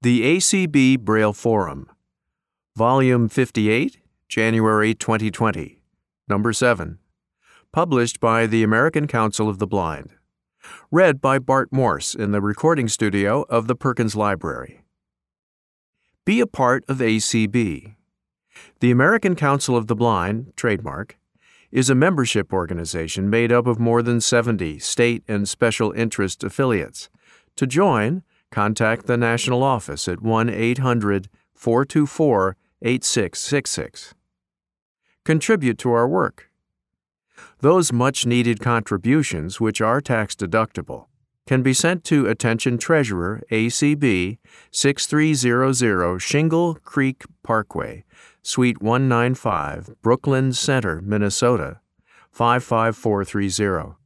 The ACB Braille Forum, Volume 58, January 2020, Number 7. Published by the American Council of the Blind. Read by Bart Morse in the recording studio of the Perkins Library. Be a part of ACB. The American Council of the Blind, trademark, is a membership organization made up of more than 70 state and special interest affiliates. To join, contact the national office at 1 800 424 8666. Contribute to our work. Those much needed contributions, which are tax deductible, can be sent to Attention Treasurer ACB 6300 Shingle Creek Parkway, Suite 195, Brooklyn Center, Minnesota 55430.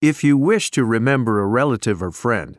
If you wish to remember a relative or friend,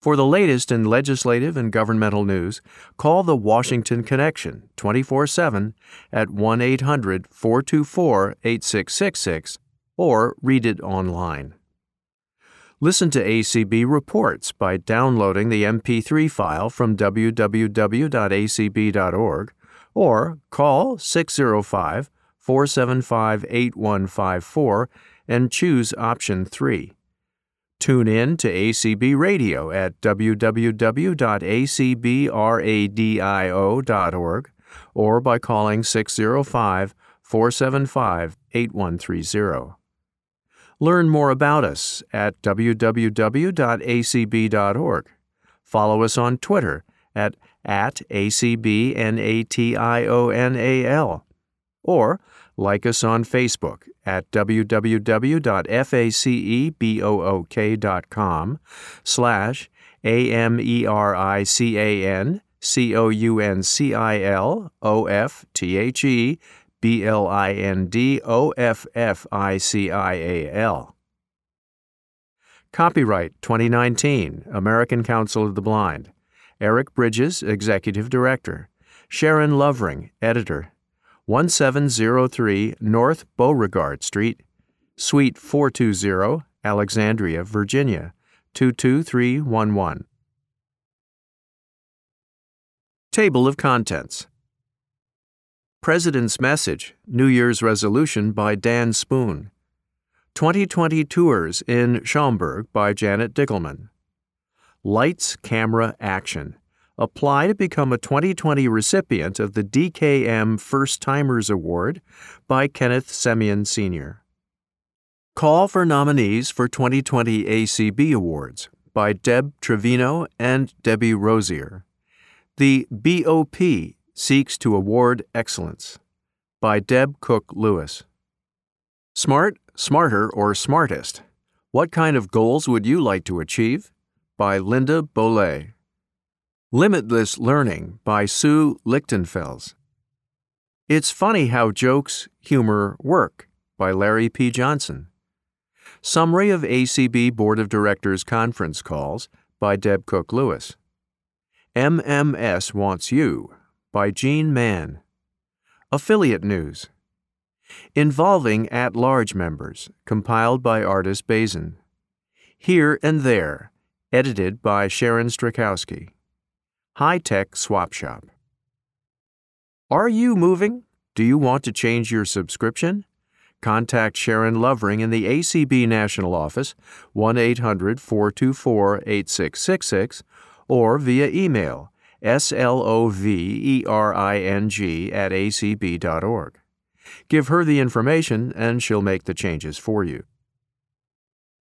For the latest in legislative and governmental news, call the Washington Connection 24 7 at 1 800 424 8666 or read it online. Listen to ACB reports by downloading the MP3 file from www.acb.org or call 605 475 8154 and choose option 3. Tune in to ACB Radio at www.acbradio.org or by calling 605 475 8130. Learn more about us at www.acb.org. Follow us on Twitter at, at ACBNATIONAL or like us on Facebook at www.facebook.com slash A-M-E-R-I-C-A-N C-O-U-N-C-I-L-O-F-T-H-E B-L-I-N-D-O-F-F-I-C-I-A-L. Copyright 2019 American Council of the Blind. Eric Bridges, Executive Director. Sharon Lovering, Editor. 1703 North Beauregard Street, Suite 420, Alexandria, Virginia 22311. Table of Contents President's Message, New Year's Resolution by Dan Spoone. 2020 Tours in Schaumburg by Janet Dickelman. Lights, Camera, Action. Apply to become a 2020 recipient of the DKM First Timers Award by Kenneth Semien Sr. Call for nominees for 2020 ACB Awards by Deb Trevino and Debbie Rosier. The BOP Seeks to Award Excellence by Deb Cook Lewis. Smart, Smarter, or Smartest? What kind of goals would you like to achieve? By Linda Bolle. Limitless Learning by Sue Lichtenfels. It's Funny How Jokes, Humor Work by Larry P. Johnson. Summary of ACB Board of Directors Conference Calls by Deb Cook Lewis. MMS Wants You by Jean Mann. Affiliate News. Involving at large members, compiled by Artis Bazin. Here and There, edited by Sharon Strzalkowski. High Tech Swap Shop. Are you moving? Do you want to change your subscription? Contact Sharon Lovering in the ACB National Office, 1 800 424 8666, or via email slovering at acb.org. Give her the information and she'll make the changes for you.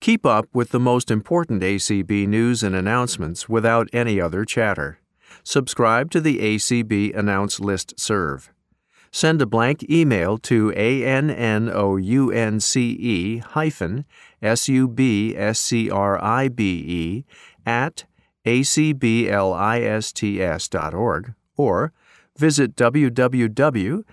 Keep up with the most important ACB news and announcements without any other chatter. Subscribe to the ACB Announce List Serve. Send a blank email to anounce hyphen subscribe at acblists.org or visit www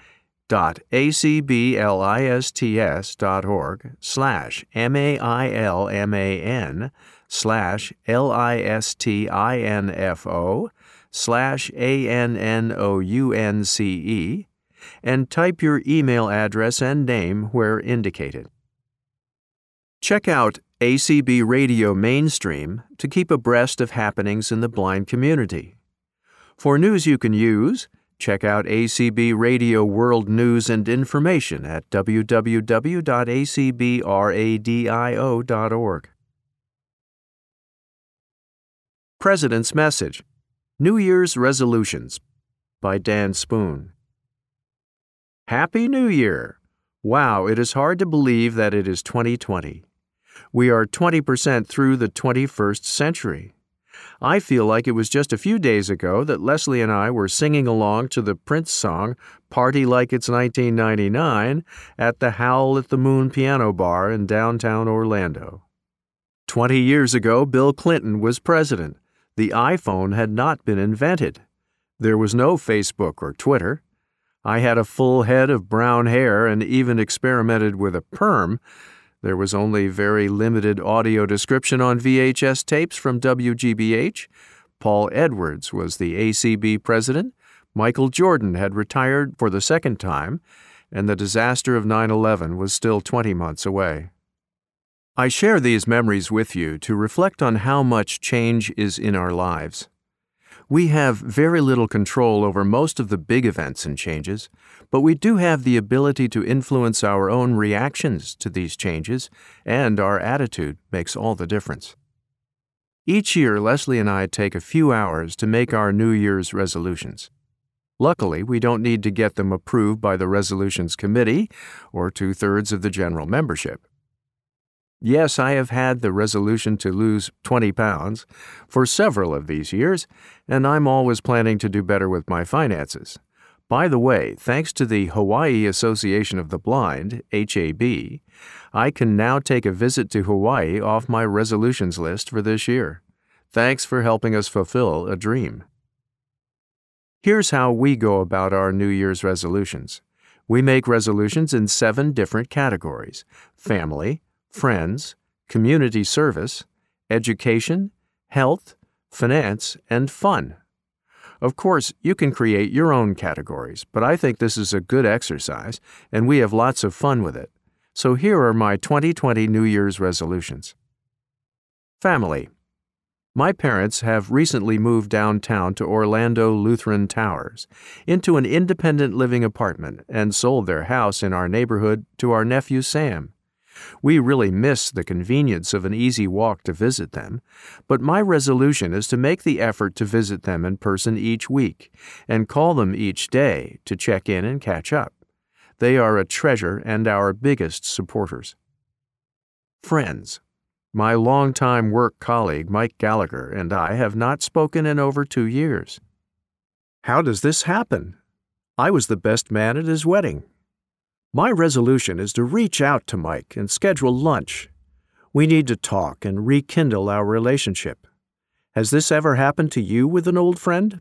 www.acblists.org slash M-A-I-L-M-A-N slash L-I-S-T-I-N-F-O slash A-N-N-O-U-N-C-E and type your email address and name where indicated. Check out ACB Radio Mainstream to keep abreast of happenings in the blind community. For news you can use, check out ACB Radio World News and Information at www.acbradio.org. President's Message New Year's Resolutions by Dan Spoone. Happy New Year! Wow, it is hard to believe that it is 2020. We are 20% through the 21st century. I feel like it was just a few days ago that Leslie and I were singing along to the Prince song Party Like It's 1999 at the Howl at the Moon Piano Bar in downtown Orlando. Twenty years ago, Bill Clinton was president. The iPhone had not been invented. There was no Facebook or Twitter. I had a full head of brown hair and even experimented with a perm there was only very limited audio description on VHS tapes from WGBH. Paul Edwards was the ACB president. Michael Jordan had retired for the second time, and the disaster of 9 11 was still 20 months away. I share these memories with you to reflect on how much change is in our lives. We have very little control over most of the big events and changes, but we do have the ability to influence our own reactions to these changes, and our attitude makes all the difference. Each year, Leslie and I take a few hours to make our New Year's resolutions. Luckily, we don't need to get them approved by the Resolutions Committee or two thirds of the general membership. Yes, I have had the resolution to lose 20 pounds for several of these years, and I'm always planning to do better with my finances. By the way, thanks to the Hawaii Association of the Blind, HAB, I can now take a visit to Hawaii off my resolutions list for this year. Thanks for helping us fulfill a dream. Here's how we go about our New Year's resolutions. We make resolutions in seven different categories family, friends, community service, education, health, finance, and fun. Of course, you can create your own categories, but I think this is a good exercise, and we have lots of fun with it. So here are my 2020 New Year's resolutions. Family. My parents have recently moved downtown to Orlando Lutheran Towers into an independent living apartment and sold their house in our neighborhood to our nephew Sam. We really miss the convenience of an easy walk to visit them, but my resolution is to make the effort to visit them in person each week and call them each day to check in and catch up. They are a treasure and our biggest supporters. Friends. My longtime work colleague Mike Gallagher and I have not spoken in over two years. How does this happen? I was the best man at his wedding, my resolution is to reach out to Mike and schedule lunch. We need to talk and rekindle our relationship. Has this ever happened to you with an old friend?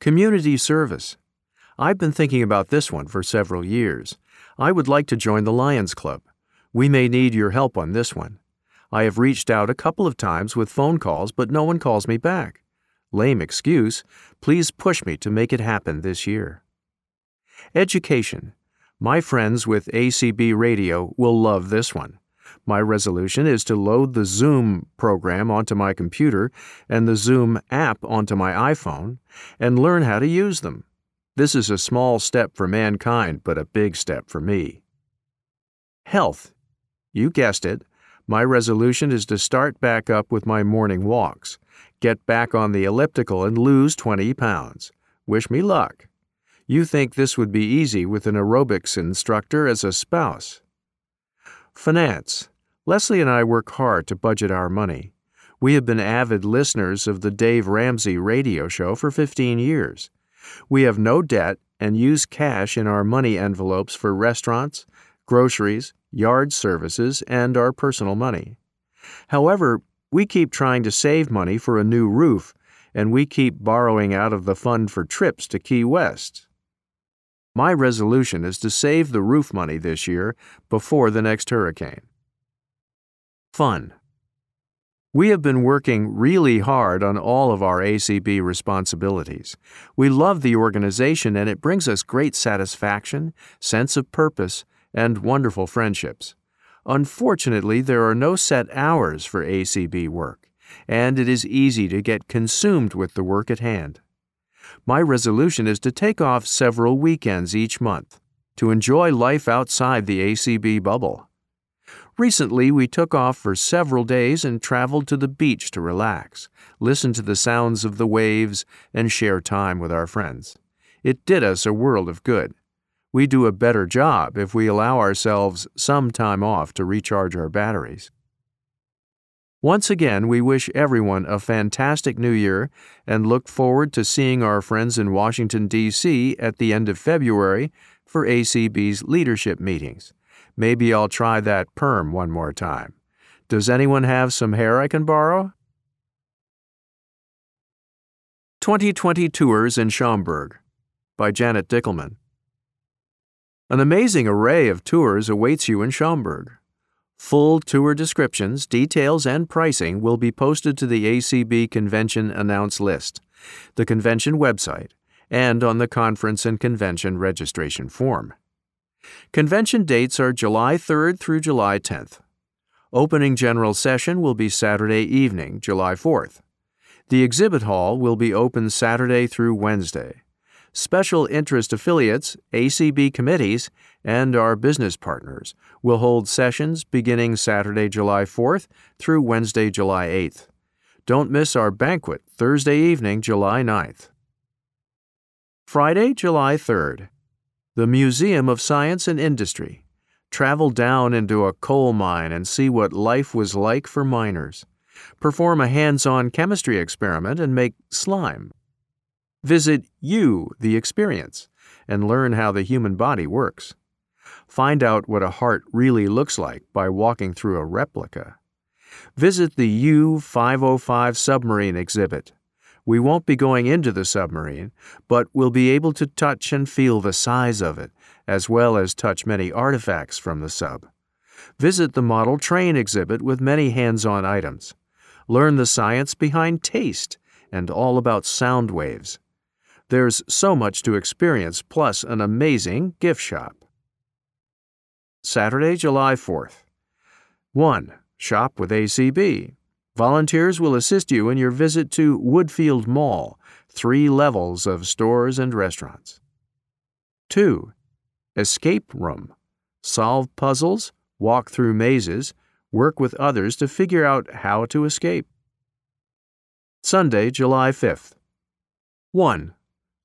Community service. I've been thinking about this one for several years. I would like to join the Lions Club. We may need your help on this one. I have reached out a couple of times with phone calls, but no one calls me back. Lame excuse. Please push me to make it happen this year. Education. My friends with ACB Radio will love this one. My resolution is to load the Zoom program onto my computer and the Zoom app onto my iPhone and learn how to use them. This is a small step for mankind, but a big step for me. Health. You guessed it. My resolution is to start back up with my morning walks, get back on the elliptical, and lose 20 pounds. Wish me luck. You think this would be easy with an aerobics instructor as a spouse. Finance. Leslie and I work hard to budget our money. We have been avid listeners of the Dave Ramsey radio show for 15 years. We have no debt and use cash in our money envelopes for restaurants, groceries, yard services, and our personal money. However, we keep trying to save money for a new roof, and we keep borrowing out of the fund for trips to Key West. My resolution is to save the roof money this year before the next hurricane. Fun. We have been working really hard on all of our ACB responsibilities. We love the organization and it brings us great satisfaction, sense of purpose, and wonderful friendships. Unfortunately, there are no set hours for ACB work, and it is easy to get consumed with the work at hand. My resolution is to take off several weekends each month to enjoy life outside the ACB bubble. Recently, we took off for several days and traveled to the beach to relax, listen to the sounds of the waves, and share time with our friends. It did us a world of good. We do a better job if we allow ourselves some time off to recharge our batteries. Once again, we wish everyone a fantastic new year and look forward to seeing our friends in Washington, D.C. at the end of February for ACB's leadership meetings. Maybe I'll try that perm one more time. Does anyone have some hair I can borrow? 2020 Tours in Schaumburg by Janet Dickelman. An amazing array of tours awaits you in Schaumburg. Full tour descriptions, details, and pricing will be posted to the ACB Convention Announce list, the convention website, and on the Conference and Convention registration form. Convention dates are July 3rd through July 10th. Opening general session will be Saturday evening, July 4th. The exhibit hall will be open Saturday through Wednesday. Special interest affiliates, ACB committees, and our business partners will hold sessions beginning Saturday, July 4th through Wednesday, July 8th. Don't miss our banquet Thursday evening, July 9th. Friday, July 3rd the Museum of Science and Industry. Travel down into a coal mine and see what life was like for miners. Perform a hands on chemistry experiment and make slime. Visit You, the Experience, and learn how the human body works. Find out what a heart really looks like by walking through a replica. Visit the U 505 submarine exhibit we won't be going into the submarine, but we'll be able to touch and feel the size of it, as well as touch many artifacts from the sub. Visit the model train exhibit with many hands on items. Learn the science behind taste and all about sound waves. There's so much to experience, plus an amazing gift shop. Saturday, July 4th. 1. Shop with ACB. Volunteers will assist you in your visit to Woodfield Mall, three levels of stores and restaurants. 2. Escape Room. Solve puzzles, walk through mazes, work with others to figure out how to escape. Sunday, July 5th. 1.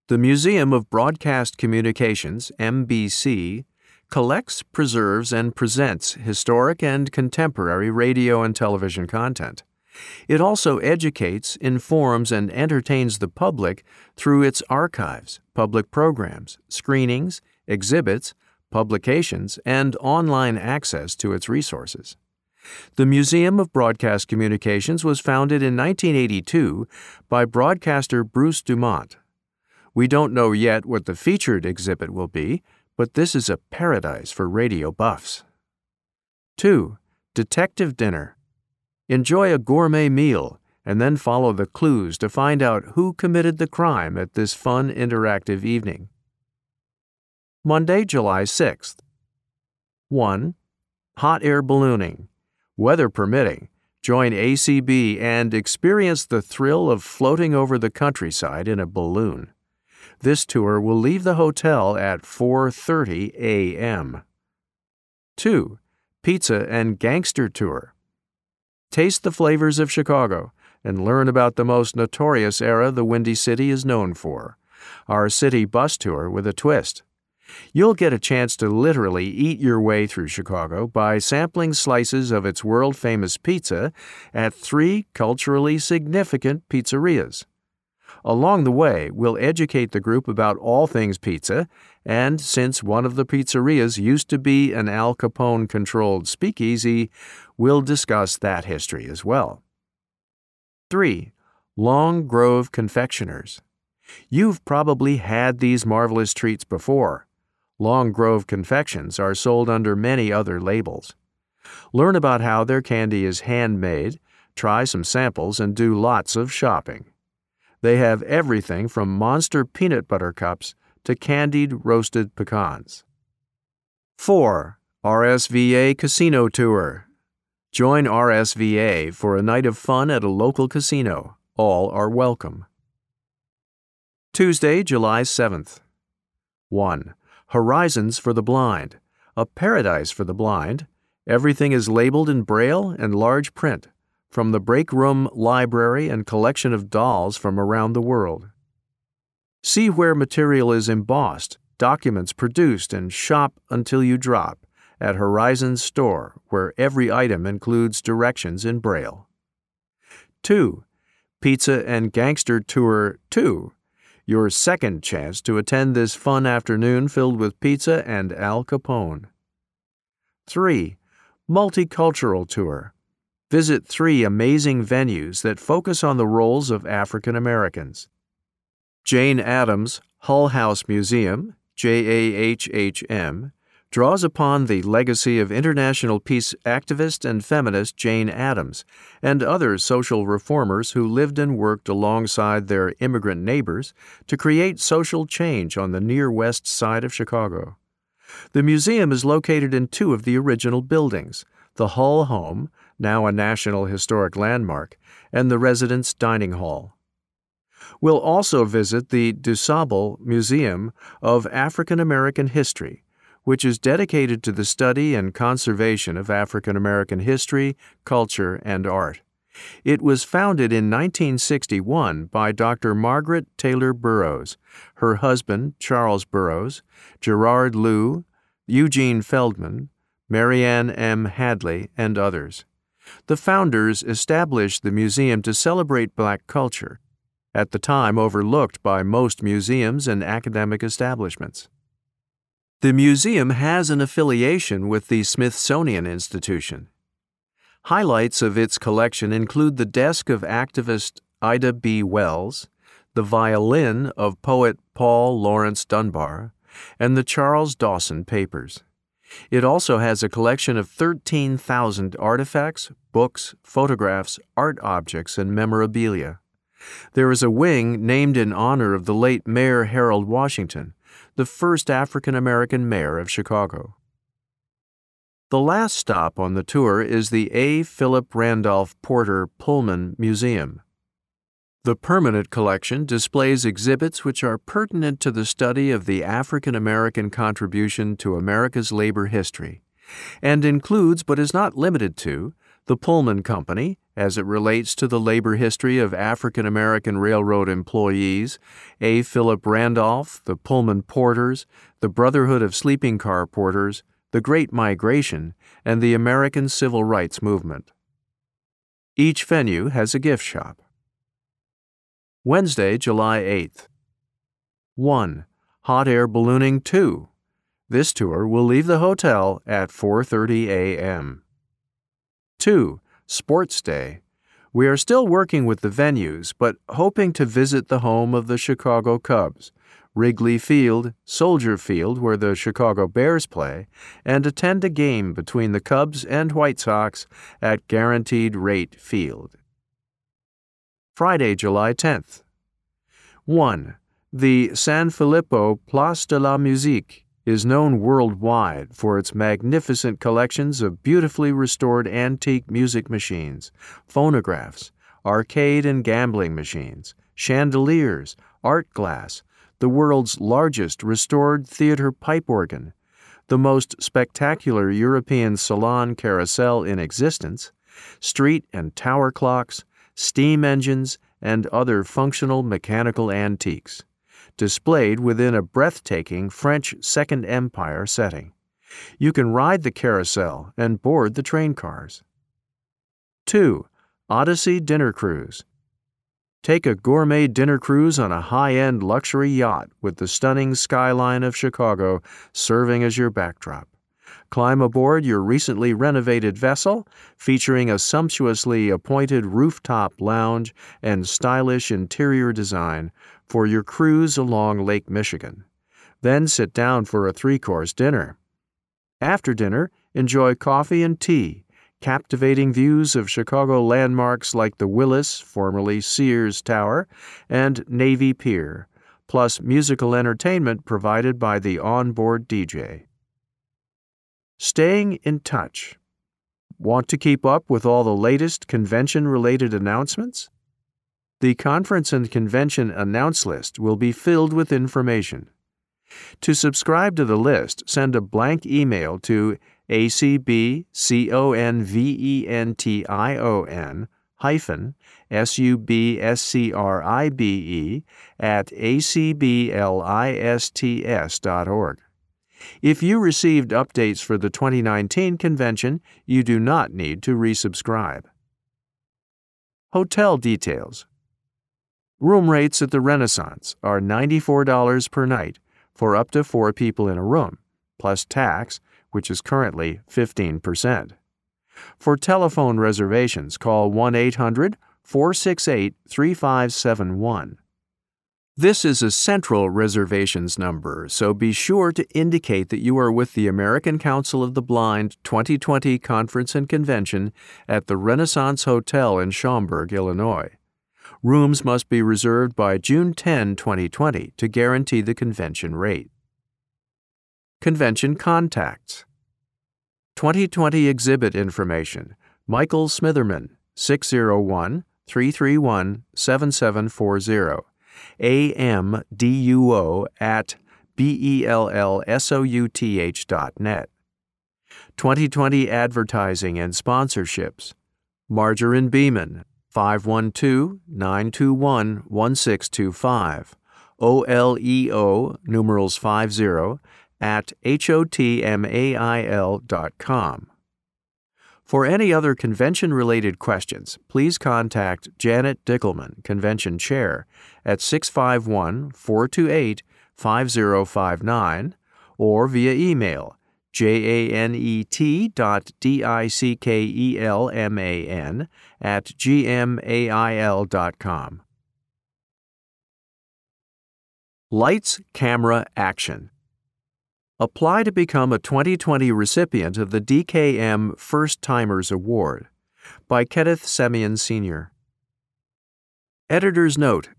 The Museum of Broadcast Communications, MBC, collects, preserves, and presents historic and contemporary radio and television content. It also educates, informs, and entertains the public through its archives, public programs, screenings, exhibits, publications, and online access to its resources. The Museum of Broadcast Communications was founded in 1982 by broadcaster Bruce Dumont. We don't know yet what the featured exhibit will be, but this is a paradise for radio buffs. 2. Detective Dinner Enjoy a gourmet meal and then follow the clues to find out who committed the crime at this fun interactive evening. Monday, July 6th. 1. Hot air ballooning. Weather permitting, join ACB and experience the thrill of floating over the countryside in a balloon. This tour will leave the hotel at 4:30 a.m. 2. Pizza and Gangster Tour. Taste the flavors of Chicago and learn about the most notorious era the Windy City is known for our city bus tour with a twist. You'll get a chance to literally eat your way through Chicago by sampling slices of its world famous pizza at three culturally significant pizzerias. Along the way, we'll educate the group about all things pizza, and since one of the pizzerias used to be an Al Capone controlled speakeasy, we'll discuss that history as well. 3. Long Grove Confectioners. You've probably had these marvelous treats before Long Grove confections are sold under many other labels. Learn about how their candy is handmade, try some samples, and do lots of shopping. They have everything from monster peanut butter cups to candied roasted pecans. 4. RSVA Casino Tour. Join RSVA for a night of fun at a local casino. All are welcome. Tuesday, July 7th. 1. Horizons for the Blind. A paradise for the blind. Everything is labeled in braille and large print from the break room library and collection of dolls from around the world. See where material is embossed, documents produced, and shop until you drop at Horizon's store, where every item includes directions in Braille. 2. Pizza and Gangster Tour 2. Your second chance to attend this fun afternoon filled with pizza and Al Capone. 3. Multicultural Tour Visit three amazing venues that focus on the roles of African Americans. Jane Addams Hull House Museum, JAHHM, draws upon the legacy of international peace activist and feminist Jane Addams and other social reformers who lived and worked alongside their immigrant neighbors to create social change on the near west side of Chicago. The museum is located in two of the original buildings the Hull Home, now a National Historic Landmark, and the Residence Dining Hall. We'll also visit the DuSable Museum of African American History, which is dedicated to the study and conservation of African American history, culture, and art. It was founded in 1961 by Dr. Margaret Taylor Burroughs, her husband, Charles Burroughs, Gerard Lew, Eugene Feldman, Marianne M. Hadley, and others. The founders established the museum to celebrate black culture, at the time overlooked by most museums and academic establishments. The museum has an affiliation with the Smithsonian Institution. Highlights of its collection include the desk of activist Ida B. Wells, the violin of poet Paul Laurence Dunbar, and the Charles Dawson Papers. It also has a collection of 13,000 artifacts, books, photographs, art objects, and memorabilia. There is a wing named in honor of the late Mayor Harold Washington, the first African American mayor of Chicago. The last stop on the tour is the A. Philip Randolph Porter Pullman Museum. The permanent collection displays exhibits which are pertinent to the study of the African American contribution to America's labor history, and includes but is not limited to the Pullman Company, as it relates to the labor history of African American railroad employees, A. Philip Randolph, the Pullman Porters, the Brotherhood of Sleeping Car Porters, the Great Migration, and the American Civil Rights Movement. Each venue has a gift shop. Wednesday, July 8th. 1. Hot Air Ballooning 2. This tour will leave the hotel at 4:30 a.m. 2. Sports Day. We are still working with the venues, but hoping to visit the home of the Chicago Cubs, Wrigley Field, Soldier Field, where the Chicago Bears play, and attend a game between the Cubs and White Sox at Guaranteed Rate Field. Friday, July 10th. 1. The Sanfilippo Place de la Musique is known worldwide for its magnificent collections of beautifully restored antique music machines, phonographs, arcade and gambling machines, chandeliers, art glass, the world's largest restored theater pipe organ, the most spectacular European salon carousel in existence, street and tower clocks, steam engines, and other functional mechanical antiques, displayed within a breathtaking French Second Empire setting. You can ride the carousel and board the train cars. 2. Odyssey Dinner Cruise. Take a gourmet dinner cruise on a high end luxury yacht with the stunning skyline of Chicago serving as your backdrop. Climb aboard your recently renovated vessel, featuring a sumptuously appointed rooftop lounge and stylish interior design for your cruise along Lake Michigan. Then sit down for a three course dinner. After dinner, enjoy coffee and tea, captivating views of Chicago landmarks like the Willis, formerly Sears Tower, and Navy Pier, plus musical entertainment provided by the onboard DJ. Staying in touch. Want to keep up with all the latest convention related announcements? The conference and convention announce list will be filled with information. To subscribe to the list, send a blank email to acbconvention hyphen subscribe at acblists.org. If you received updates for the 2019 convention, you do not need to resubscribe. Hotel details. Room rates at the Renaissance are $94 per night for up to four people in a room, plus tax, which is currently 15%. For telephone reservations, call 1 800 468 3571. This is a central reservations number, so be sure to indicate that you are with the American Council of the Blind 2020 Conference and Convention at the Renaissance Hotel in Schaumburg, Illinois. Rooms must be reserved by June 10, 2020 to guarantee the convention rate. Convention Contacts 2020 Exhibit Information Michael Smitherman, 601 331 7740 amduo at bellsouth dot net. 2020 Advertising and Sponsorships Margarine Beaman, 512-921-1625, OLEO, numerals 50, at hotmail.com. For any other convention related questions, please contact Janet Dickelman, Convention Chair, at 651 428 5059 or via email janet dot dickelman at gmail dot com. Lights, Camera, Action Apply to become a 2020 recipient of the DKM First Timers Award by Kenneth Semien Sr. Editor's Note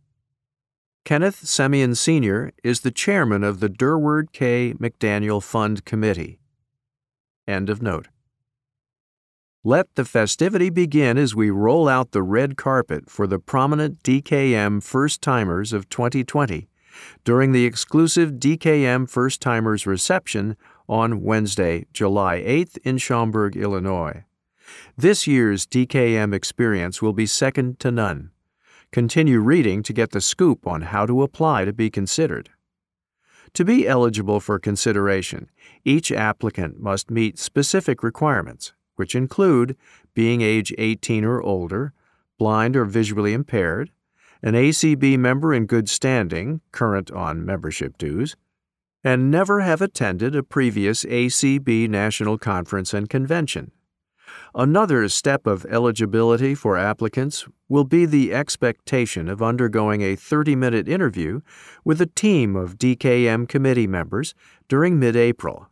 Kenneth Semien Sr. is the chairman of the Durward K. McDaniel Fund Committee. End of note. Let the festivity begin as we roll out the red carpet for the prominent DKM First Timers of 2020 during the exclusive DKM First Timers reception on Wednesday, July 8th in Schaumburg, Illinois. This year's DKM experience will be second to none. Continue reading to get the scoop on how to apply to be considered. To be eligible for consideration, each applicant must meet specific requirements, which include being age 18 or older, blind or visually impaired, an ACB member in good standing, current on membership dues, and never have attended a previous ACB National Conference and Convention. Another step of eligibility for applicants will be the expectation of undergoing a 30 minute interview with a team of DKM committee members during mid April.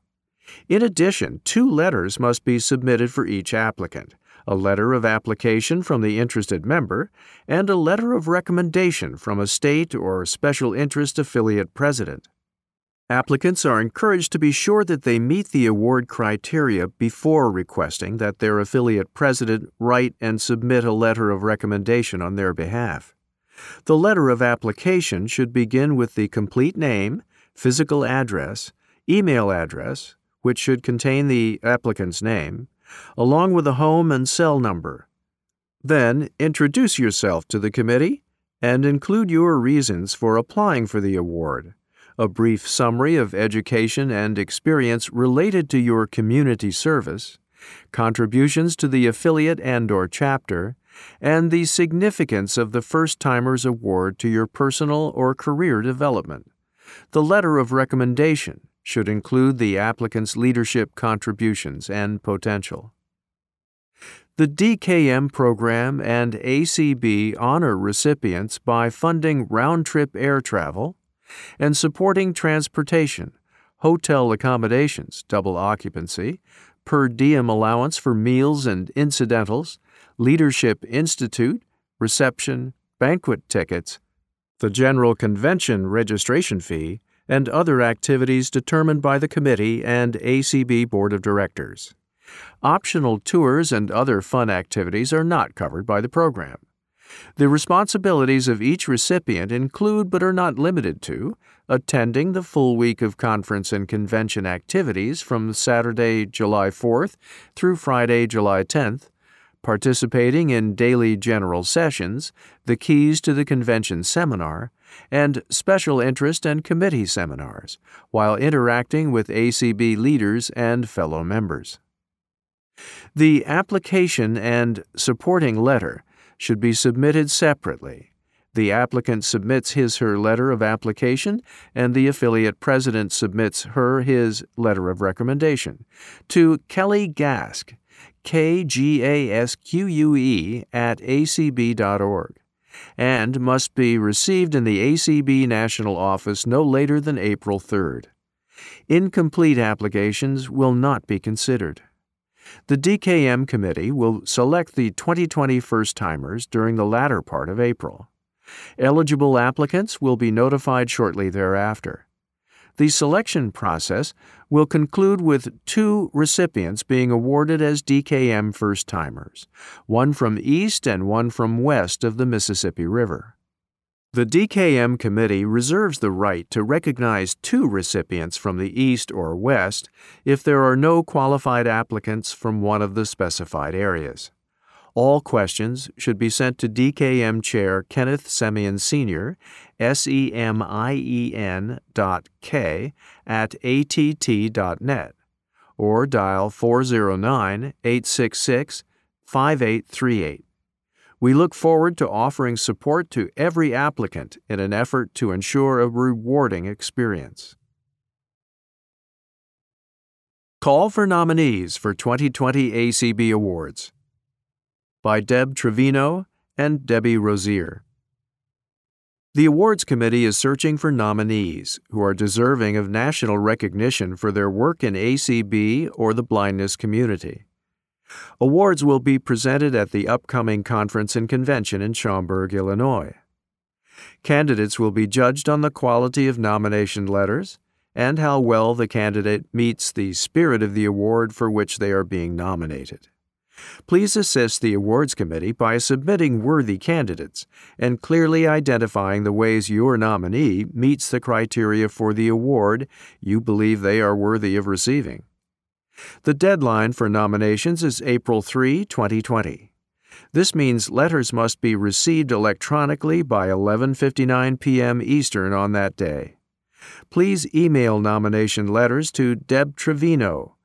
In addition, two letters must be submitted for each applicant a letter of application from the interested member, and a letter of recommendation from a state or special interest affiliate president. Applicants are encouraged to be sure that they meet the award criteria before requesting that their affiliate president write and submit a letter of recommendation on their behalf. The letter of application should begin with the complete name, physical address, email address, which should contain the applicant's name, along with a home and cell number. Then introduce yourself to the committee and include your reasons for applying for the award, a brief summary of education and experience related to your community service, contributions to the affiliate and or chapter, and the significance of the First Timers Award to your personal or career development. The letter of recommendation, should include the applicant's leadership contributions and potential. The DKM program and ACB honor recipients by funding round trip air travel, and supporting transportation, hotel accommodations, double occupancy, per diem allowance for meals and incidentals, Leadership Institute, reception, banquet tickets, the General Convention registration fee, and other activities determined by the committee and ACB Board of Directors. Optional tours and other fun activities are not covered by the program. The responsibilities of each recipient include but are not limited to attending the full week of conference and convention activities from Saturday, July 4th through Friday, July 10th, participating in daily general sessions, the Keys to the Convention seminar, and special interest and committee seminars, while interacting with ACB leaders and fellow members. The application and supporting letter should be submitted separately. The applicant submits his her letter of application, and the affiliate president submits her his letter of recommendation to Kelly Gasque, K G A S Q U E, at acb.org, and must be received in the ACB National Office no later than April 3rd. Incomplete applications will not be considered. The DKM committee will select the 2020 first timers during the latter part of April. Eligible applicants will be notified shortly thereafter. The selection process will conclude with two recipients being awarded as DKM first timers, one from east and one from west of the Mississippi River. The DKM committee reserves the right to recognize two recipients from the East or West if there are no qualified applicants from one of the specified areas. All questions should be sent to DKM Chair Kenneth Semien Sr., S E M I E N dot K, at att dot net, or dial 409 866 5838. We look forward to offering support to every applicant in an effort to ensure a rewarding experience. Call for nominees for 2020 ACB Awards by Deb Trevino and Debbie Rozier. The awards committee is searching for nominees who are deserving of national recognition for their work in ACB or the blindness community. Awards will be presented at the upcoming conference and convention in Schaumburg, Illinois. Candidates will be judged on the quality of nomination letters and how well the candidate meets the spirit of the award for which they are being nominated. Please assist the awards committee by submitting worthy candidates and clearly identifying the ways your nominee meets the criteria for the award you believe they are worthy of receiving. The deadline for nominations is April 3, 2020. This means letters must be received electronically by 11:59 p.m. Eastern on that day. Please email nomination letters to Deb Trevino,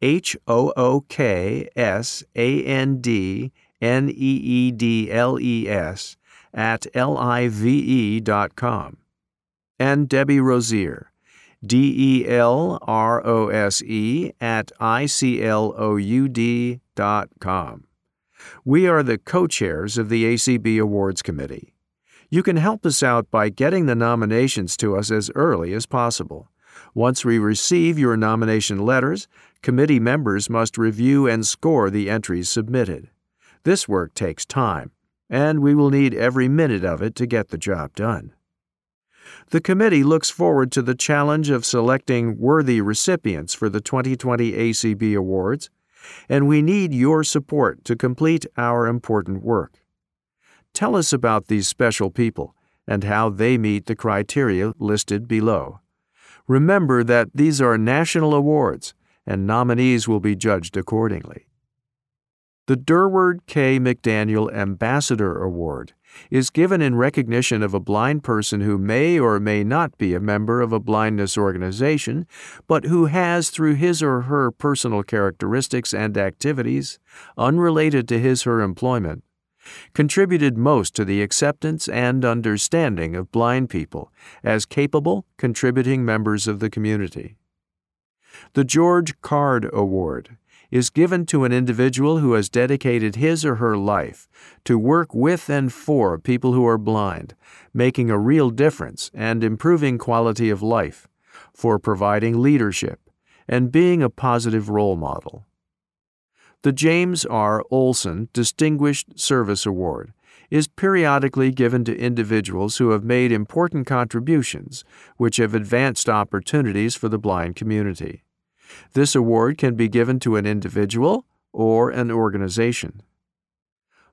H O O K S A N D N E E D L E S, at L I V E dot com, and Debbie Rozier, D E L R O S E at I C L O U D dot com. We are the co chairs of the ACB Awards Committee. You can help us out by getting the nominations to us as early as possible. Once we receive your nomination letters, committee members must review and score the entries submitted. This work takes time, and we will need every minute of it to get the job done. The committee looks forward to the challenge of selecting worthy recipients for the 2020 ACB Awards, and we need your support to complete our important work. Tell us about these special people and how they meet the criteria listed below. Remember that these are national awards, and nominees will be judged accordingly. The Durward K. McDaniel Ambassador Award is given in recognition of a blind person who may or may not be a member of a blindness organization, but who has, through his or her personal characteristics and activities, unrelated to his or her employment, contributed most to the acceptance and understanding of blind people as capable, contributing members of the community. The George Card Award is given to an individual who has dedicated his or her life to work with and for people who are blind, making a real difference and improving quality of life, for providing leadership, and being a positive role model. The James R. Olson Distinguished Service Award is periodically given to individuals who have made important contributions which have advanced opportunities for the blind community. This award can be given to an individual or an organization.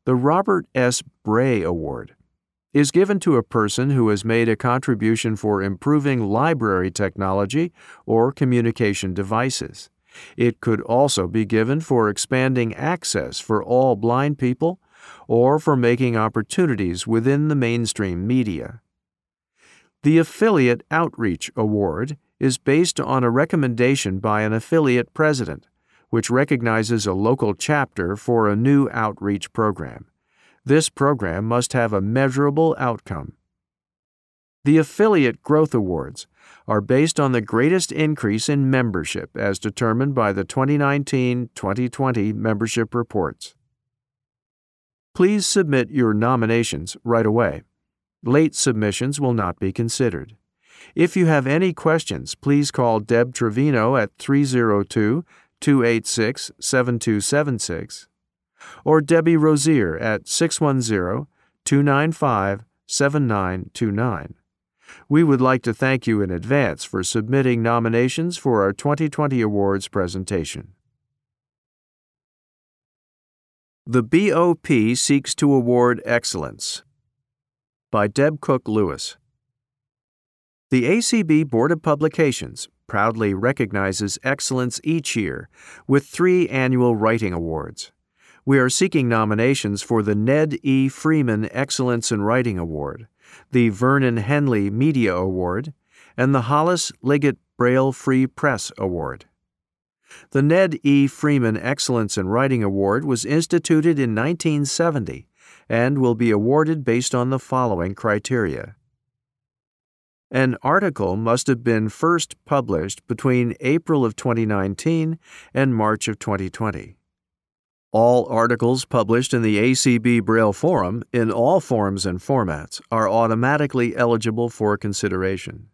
The Robert S. Bray Award is given to a person who has made a contribution for improving library technology or communication devices. It could also be given for expanding access for all blind people or for making opportunities within the mainstream media. The Affiliate Outreach Award is based on a recommendation by an affiliate president, which recognizes a local chapter for a new outreach program. This program must have a measurable outcome. The Affiliate Growth Awards are based on the greatest increase in membership as determined by the 2019 2020 membership reports. Please submit your nominations right away. Late submissions will not be considered. If you have any questions, please call Deb Trevino at 302 286 7276 or Debbie Rozier at 610 295 7929. We would like to thank you in advance for submitting nominations for our 2020 awards presentation. The BOP Seeks to Award Excellence by Deb Cook Lewis. The ACB Board of Publications proudly recognizes excellence each year with three annual writing awards. We are seeking nominations for the Ned E. Freeman Excellence in Writing Award, the Vernon Henley Media Award, and the Hollis Liggett Braille Free Press Award. The Ned E. Freeman Excellence in Writing Award was instituted in 1970 and will be awarded based on the following criteria. An article must have been first published between April of 2019 and March of 2020. All articles published in the ACB Braille Forum in all forms and formats are automatically eligible for consideration.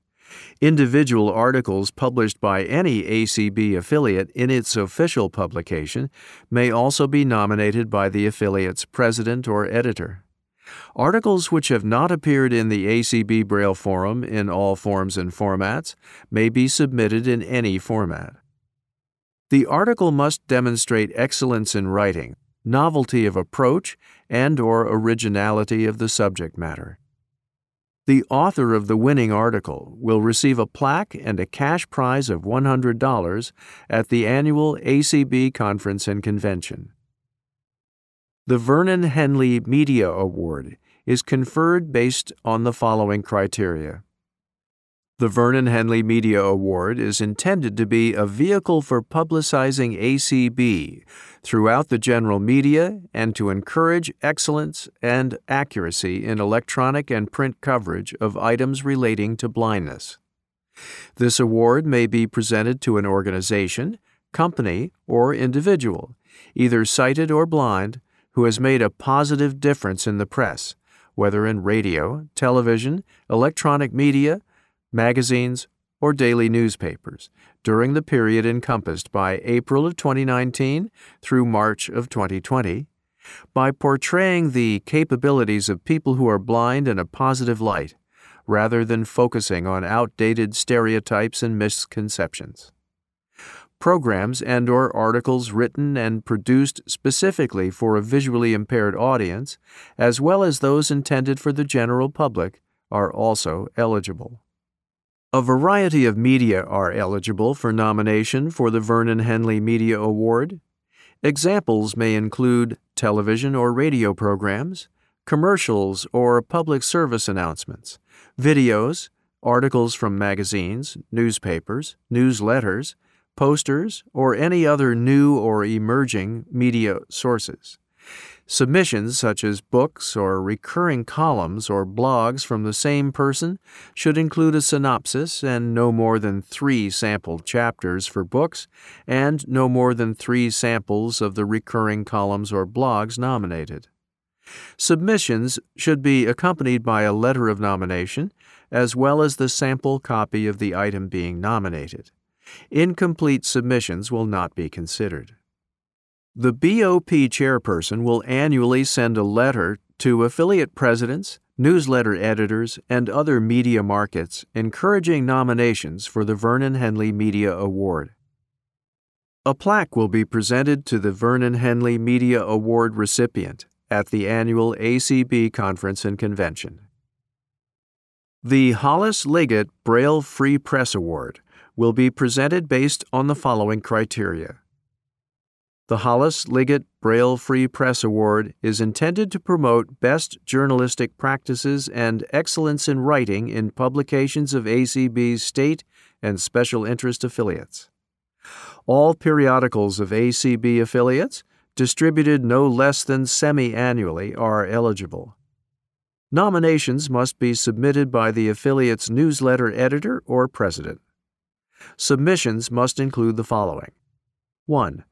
Individual articles published by any ACB affiliate in its official publication may also be nominated by the affiliate's president or editor. Articles which have not appeared in the ACB Braille Forum in all forms and formats may be submitted in any format. The article must demonstrate excellence in writing, novelty of approach, and or originality of the subject matter. The author of the winning article will receive a plaque and a cash prize of $100 at the annual ACB Conference and Convention. The Vernon Henley Media Award is conferred based on the following criteria. The Vernon Henley Media Award is intended to be a vehicle for publicizing ACB throughout the general media and to encourage excellence and accuracy in electronic and print coverage of items relating to blindness. This award may be presented to an organization, company, or individual, either sighted or blind, who has made a positive difference in the press, whether in radio, television, electronic media, magazines, or daily newspapers during the period encompassed by April of 2019 through March of 2020 by portraying the capabilities of people who are blind in a positive light rather than focusing on outdated stereotypes and misconceptions. Programs and or articles written and produced specifically for a visually impaired audience, as well as those intended for the general public, are also eligible. A variety of media are eligible for nomination for the Vernon Henley Media Award. Examples may include television or radio programs, commercials or public service announcements, videos, articles from magazines, newspapers, newsletters, posters, or any other new or emerging media sources. Submissions such as books or recurring columns or blogs from the same person should include a synopsis and no more than three sampled chapters for books and no more than three samples of the recurring columns or blogs nominated. Submissions should be accompanied by a letter of nomination as well as the sample copy of the item being nominated. Incomplete submissions will not be considered. The BOP chairperson will annually send a letter to affiliate presidents, newsletter editors, and other media markets encouraging nominations for the Vernon Henley Media Award. A plaque will be presented to the Vernon Henley Media Award recipient at the annual ACB Conference and Convention. The Hollis Liggett Braille Free Press Award will be presented based on the following criteria. The Hollis Liggett Braille Free Press Award is intended to promote best journalistic practices and excellence in writing in publications of ACB's state and special interest affiliates. All periodicals of ACB affiliates, distributed no less than semi annually, are eligible. Nominations must be submitted by the affiliate's newsletter editor or president. Submissions must include the following 1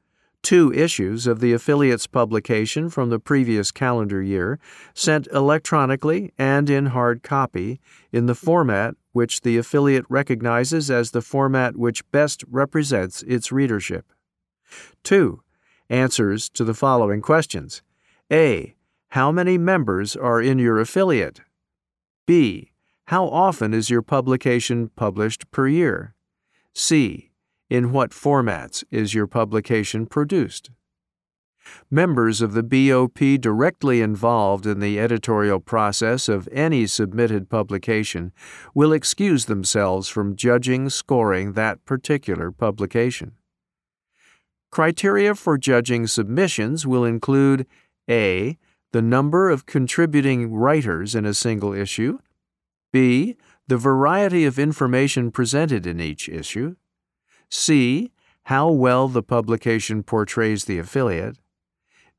two issues of the affiliate's publication from the previous calendar year, sent electronically and in hard copy in the format which the affiliate recognizes as the format which best represents its readership. 2. Answers to the following questions A. How many members are in your affiliate? B. How often is your publication published per year? C. In what formats is your publication produced? Members of the BOP directly involved in the editorial process of any submitted publication will excuse themselves from judging scoring that particular publication. Criteria for judging submissions will include A. The number of contributing writers in a single issue, B. The variety of information presented in each issue, C. How well the publication portrays the affiliate.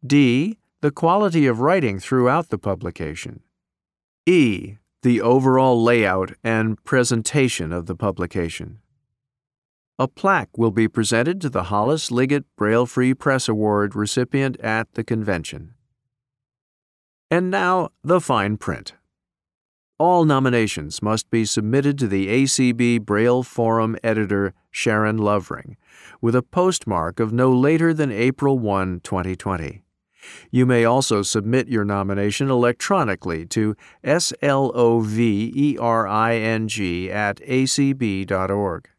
D. The quality of writing throughout the publication. E. The overall layout and presentation of the publication. A plaque will be presented to the Hollis Liggett Braille Free Press Award recipient at the convention. And now, the fine print. All nominations must be submitted to the ACB Braille Forum editor Sharon Lovering with a postmark of no later than April 1, 2020. You may also submit your nomination electronically to slovering at acb.org.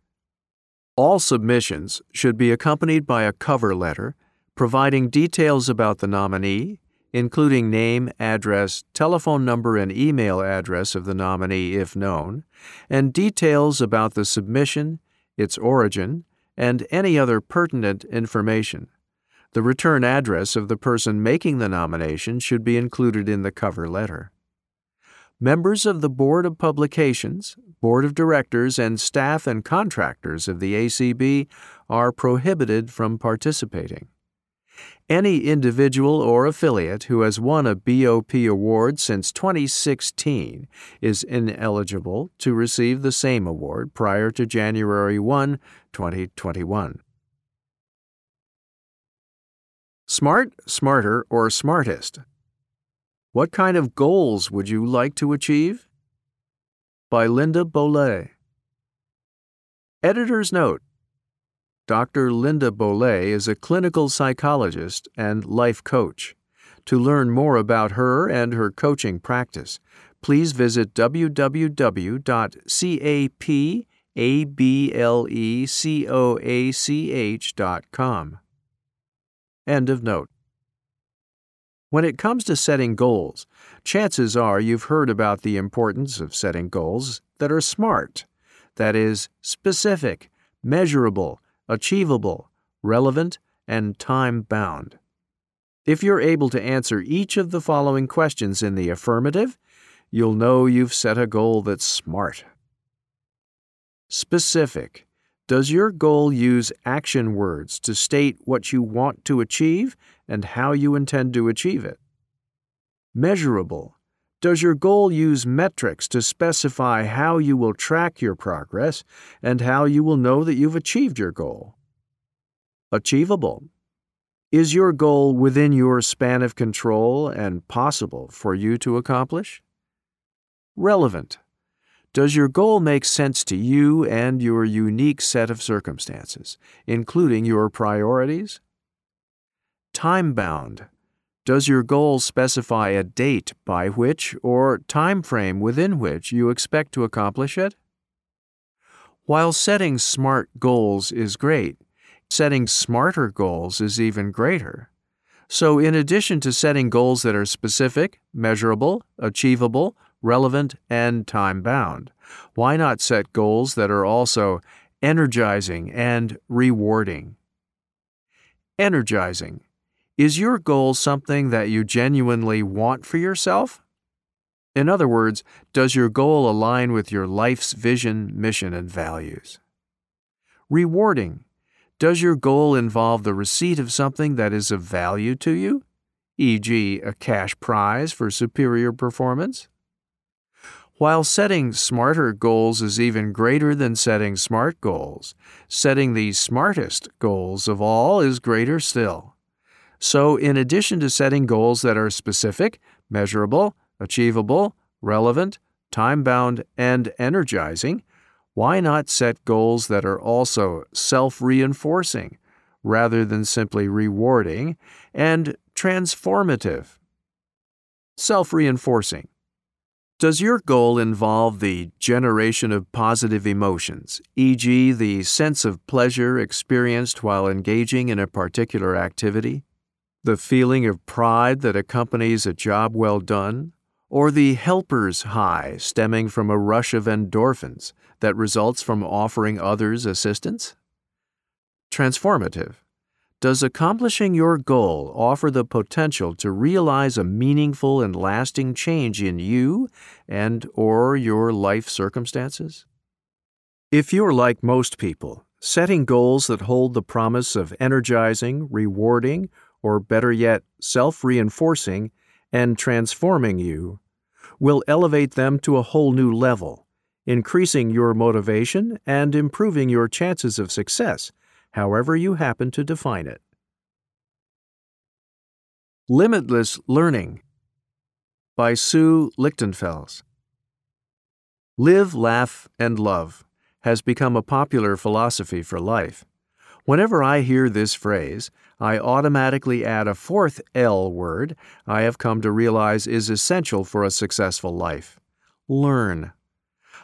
All submissions should be accompanied by a cover letter providing details about the nominee, including name, address, telephone number, and email address of the nominee if known, and details about the submission, its origin, and any other pertinent information. The return address of the person making the nomination should be included in the cover letter. Members of the Board of Publications, Board of Directors, and staff and contractors of the ACB are prohibited from participating. Any individual or affiliate who has won a BOP award since 2016 is ineligible to receive the same award prior to January 1, 2021. Smart, smarter, or smartest? What kind of goals would you like to achieve? By Linda Bolle. Editor's note Dr. Linda Bolle is a clinical psychologist and life coach. To learn more about her and her coaching practice, please visit www.capablecoach.com. End of note. When it comes to setting goals, chances are you've heard about the importance of setting goals that are smart, that is, specific, measurable, achievable, relevant, and time bound. If you're able to answer each of the following questions in the affirmative, you'll know you've set a goal that's smart. Specific. Does your goal use action words to state what you want to achieve and how you intend to achieve it? Measurable. Does your goal use metrics to specify how you will track your progress and how you will know that you've achieved your goal? Achievable. Is your goal within your span of control and possible for you to accomplish? Relevant. Does your goal make sense to you and your unique set of circumstances, including your priorities? Time bound. Does your goal specify a date by which or time frame within which you expect to accomplish it? While setting smart goals is great, setting smarter goals is even greater. So, in addition to setting goals that are specific, measurable, achievable, relevant, and time bound, why not set goals that are also energizing and rewarding? Energizing. Is your goal something that you genuinely want for yourself? In other words, does your goal align with your life's vision, mission, and values? Rewarding. Does your goal involve the receipt of something that is of value to you, e.g., a cash prize for superior performance? While setting smarter goals is even greater than setting smart goals, setting the smartest goals of all is greater still. So, in addition to setting goals that are specific, measurable, achievable, relevant, time bound, and energizing, why not set goals that are also self reinforcing rather than simply rewarding and transformative? Self reinforcing. Does your goal involve the generation of positive emotions, e.g., the sense of pleasure experienced while engaging in a particular activity? The feeling of pride that accompanies a job well done, or the helper's high stemming from a rush of endorphins that results from offering others assistance? Transformative. Does accomplishing your goal offer the potential to realize a meaningful and lasting change in you and or your life circumstances? If you're like most people, setting goals that hold the promise of energizing, rewarding, or better yet, self reinforcing and transforming you, will elevate them to a whole new level, increasing your motivation and improving your chances of success, however you happen to define it. Limitless Learning by Sue Lichtenfels. Live, laugh, and love has become a popular philosophy for life. Whenever I hear this phrase, I automatically add a fourth L word I have come to realize is essential for a successful life learn.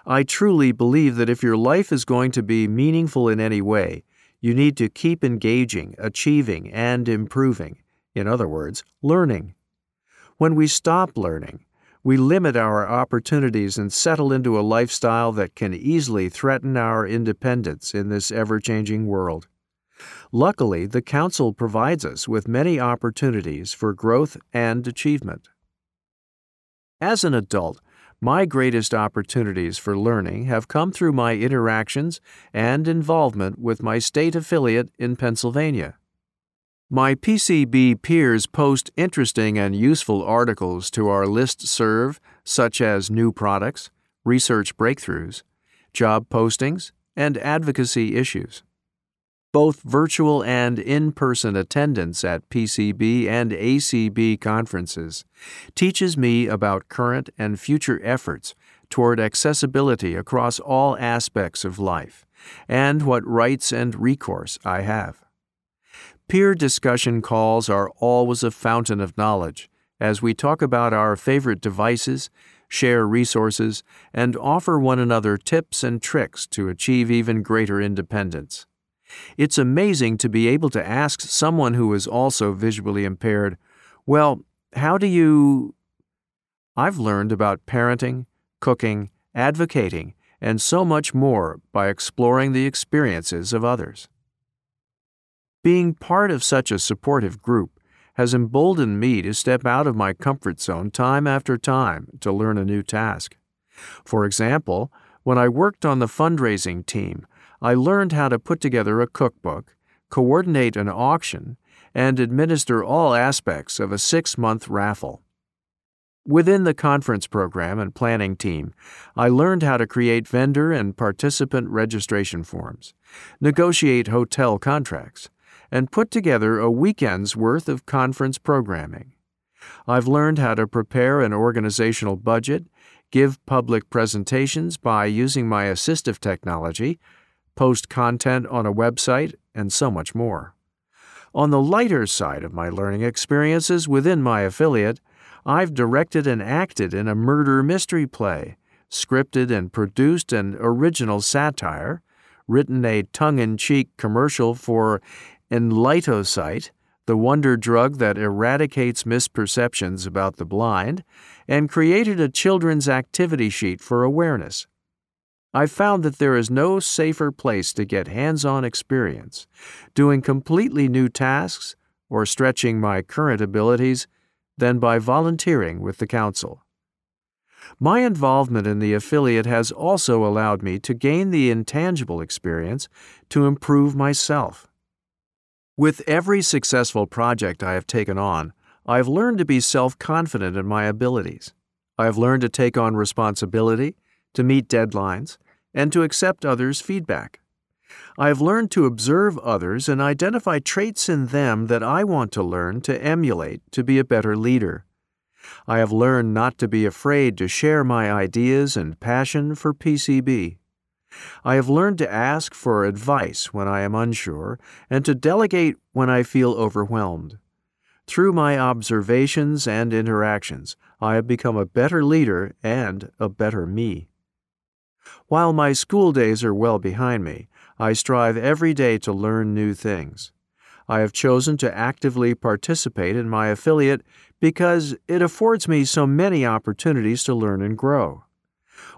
I truly believe that if your life is going to be meaningful in any way, you need to keep engaging, achieving, and improving. In other words, learning. When we stop learning, we limit our opportunities and settle into a lifestyle that can easily threaten our independence in this ever changing world. Luckily, the Council provides us with many opportunities for growth and achievement. As an adult, my greatest opportunities for learning have come through my interactions and involvement with my state affiliate in Pennsylvania. My PCB peers post interesting and useful articles to our list serve, such as new products, research breakthroughs, job postings, and advocacy issues. Both virtual and in person attendance at PCB and ACB conferences teaches me about current and future efforts toward accessibility across all aspects of life and what rights and recourse I have. Peer discussion calls are always a fountain of knowledge as we talk about our favorite devices, share resources, and offer one another tips and tricks to achieve even greater independence. It's amazing to be able to ask someone who is also visually impaired, Well, how do you. I've learned about parenting, cooking, advocating, and so much more by exploring the experiences of others. Being part of such a supportive group has emboldened me to step out of my comfort zone time after time to learn a new task. For example, when I worked on the fundraising team, I learned how to put together a cookbook, coordinate an auction, and administer all aspects of a six month raffle. Within the conference program and planning team, I learned how to create vendor and participant registration forms, negotiate hotel contracts, and put together a weekend's worth of conference programming. I've learned how to prepare an organizational budget, give public presentations by using my assistive technology, post content on a website, and so much more. On the lighter side of my learning experiences within my affiliate, I've directed and acted in a murder mystery play, scripted and produced an original satire, written a tongue in cheek commercial for Enlightosite, the wonder drug that eradicates misperceptions about the blind, and created a children's activity sheet for awareness. I've found that there is no safer place to get hands on experience, doing completely new tasks or stretching my current abilities than by volunteering with the Council. My involvement in the affiliate has also allowed me to gain the intangible experience to improve myself. With every successful project I have taken on, I have learned to be self confident in my abilities. I have learned to take on responsibility, to meet deadlines, and to accept others' feedback. I have learned to observe others and identify traits in them that I want to learn to emulate to be a better leader. I have learned not to be afraid to share my ideas and passion for PCB. I have learned to ask for advice when I am unsure and to delegate when I feel overwhelmed. Through my observations and interactions, I have become a better leader and a better me. While my school days are well behind me, I strive every day to learn new things. I have chosen to actively participate in my affiliate because it affords me so many opportunities to learn and grow.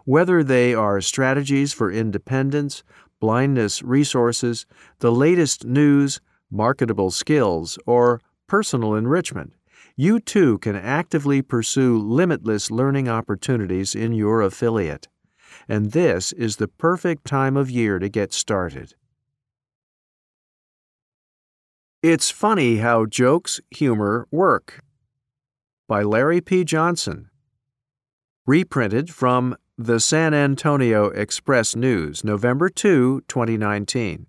Whether they are strategies for independence, blindness resources, the latest news, marketable skills, or personal enrichment, you too can actively pursue limitless learning opportunities in your affiliate and this is the perfect time of year to get started. It's Funny How Jokes, Humor Work by Larry P. Johnson. Reprinted from the San Antonio Express News, November 2, 2019.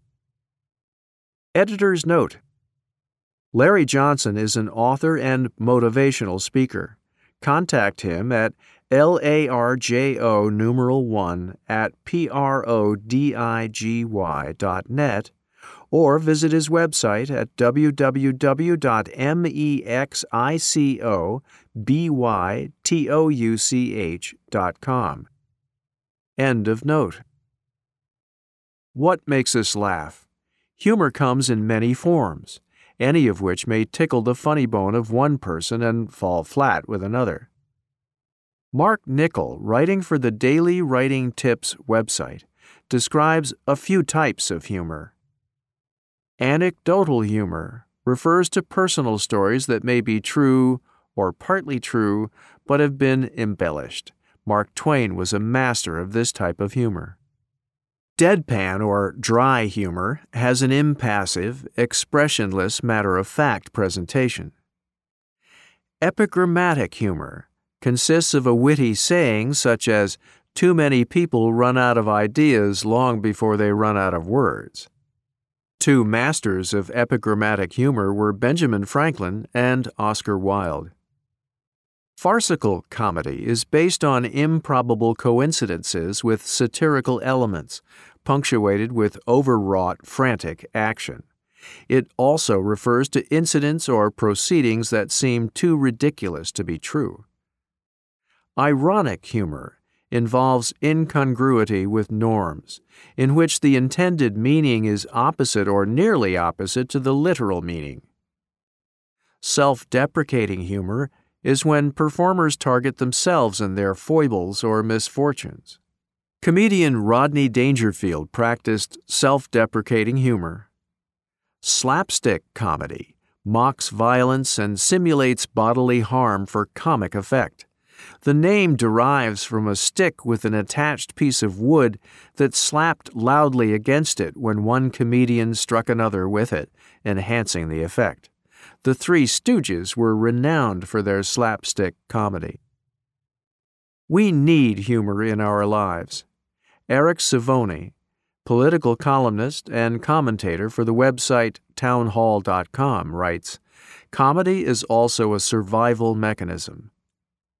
Editor's Note Larry Johnson is an author and motivational speaker. Contact him at L-A-R-J-O numeral 1 at P-R-O-D-I-G-Y dot net or visit his website at www.mexicobYtouch.com. End of note. What makes us laugh? Humor comes in many forms, any of which may tickle the funny bone of one person and fall flat with another. Mark Nichol, writing for the Daily Writing Tips website, describes a few types of humor. Anecdotal humor refers to personal stories that may be true or partly true but have been embellished. Mark Twain was a master of this type of humor. Deadpan or dry humor has an impassive, expressionless, matter of fact presentation. Epigrammatic humor consists of a witty saying such as, Too many people run out of ideas long before they run out of words. Two masters of epigrammatic humor were Benjamin Franklin and Oscar Wilde. Farcical comedy is based on improbable coincidences with satirical elements, punctuated with overwrought, frantic action. It also refers to incidents or proceedings that seem too ridiculous to be true. Ironic humor involves incongruity with norms, in which the intended meaning is opposite or nearly opposite to the literal meaning. Self deprecating humor is when performers target themselves and their foibles or misfortunes. Comedian Rodney Dangerfield practiced self deprecating humor. Slapstick comedy mocks violence and simulates bodily harm for comic effect. The name derives from a stick with an attached piece of wood that slapped loudly against it when one comedian struck another with it, enhancing the effect. The Three Stooges were renowned for their slapstick comedy. We need humor in our lives. Eric Savoni, political columnist and commentator for the website townhall.com, writes Comedy is also a survival mechanism,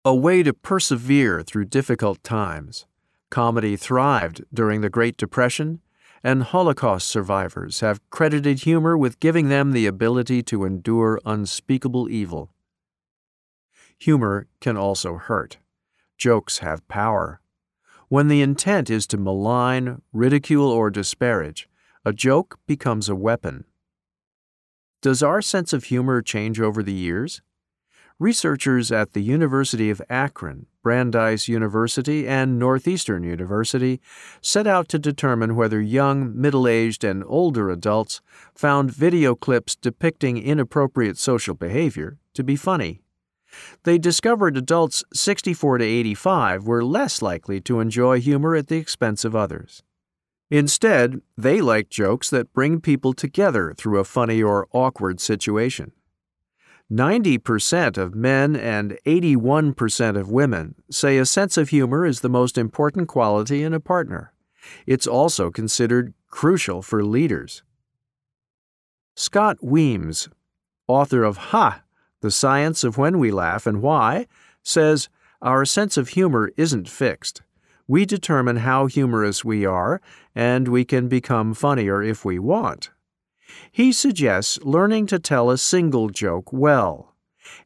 a way to persevere through difficult times. Comedy thrived during the Great Depression, and Holocaust survivors have credited humor with giving them the ability to endure unspeakable evil. Humor can also hurt. Jokes have power. When the intent is to malign, ridicule, or disparage, a joke becomes a weapon. Does our sense of humor change over the years? Researchers at the University of Akron, Brandeis University, and Northeastern University set out to determine whether young, middle aged, and older adults found video clips depicting inappropriate social behavior to be funny. They discovered adults 64 to 85 were less likely to enjoy humor at the expense of others. Instead, they like jokes that bring people together through a funny or awkward situation. 90% of men and 81% of women say a sense of humor is the most important quality in a partner. It's also considered crucial for leaders. Scott Weems, author of Ha! The Science of When We Laugh and Why, says our sense of humor isn't fixed. We determine how humorous we are, and we can become funnier if we want. He suggests learning to tell a single joke well.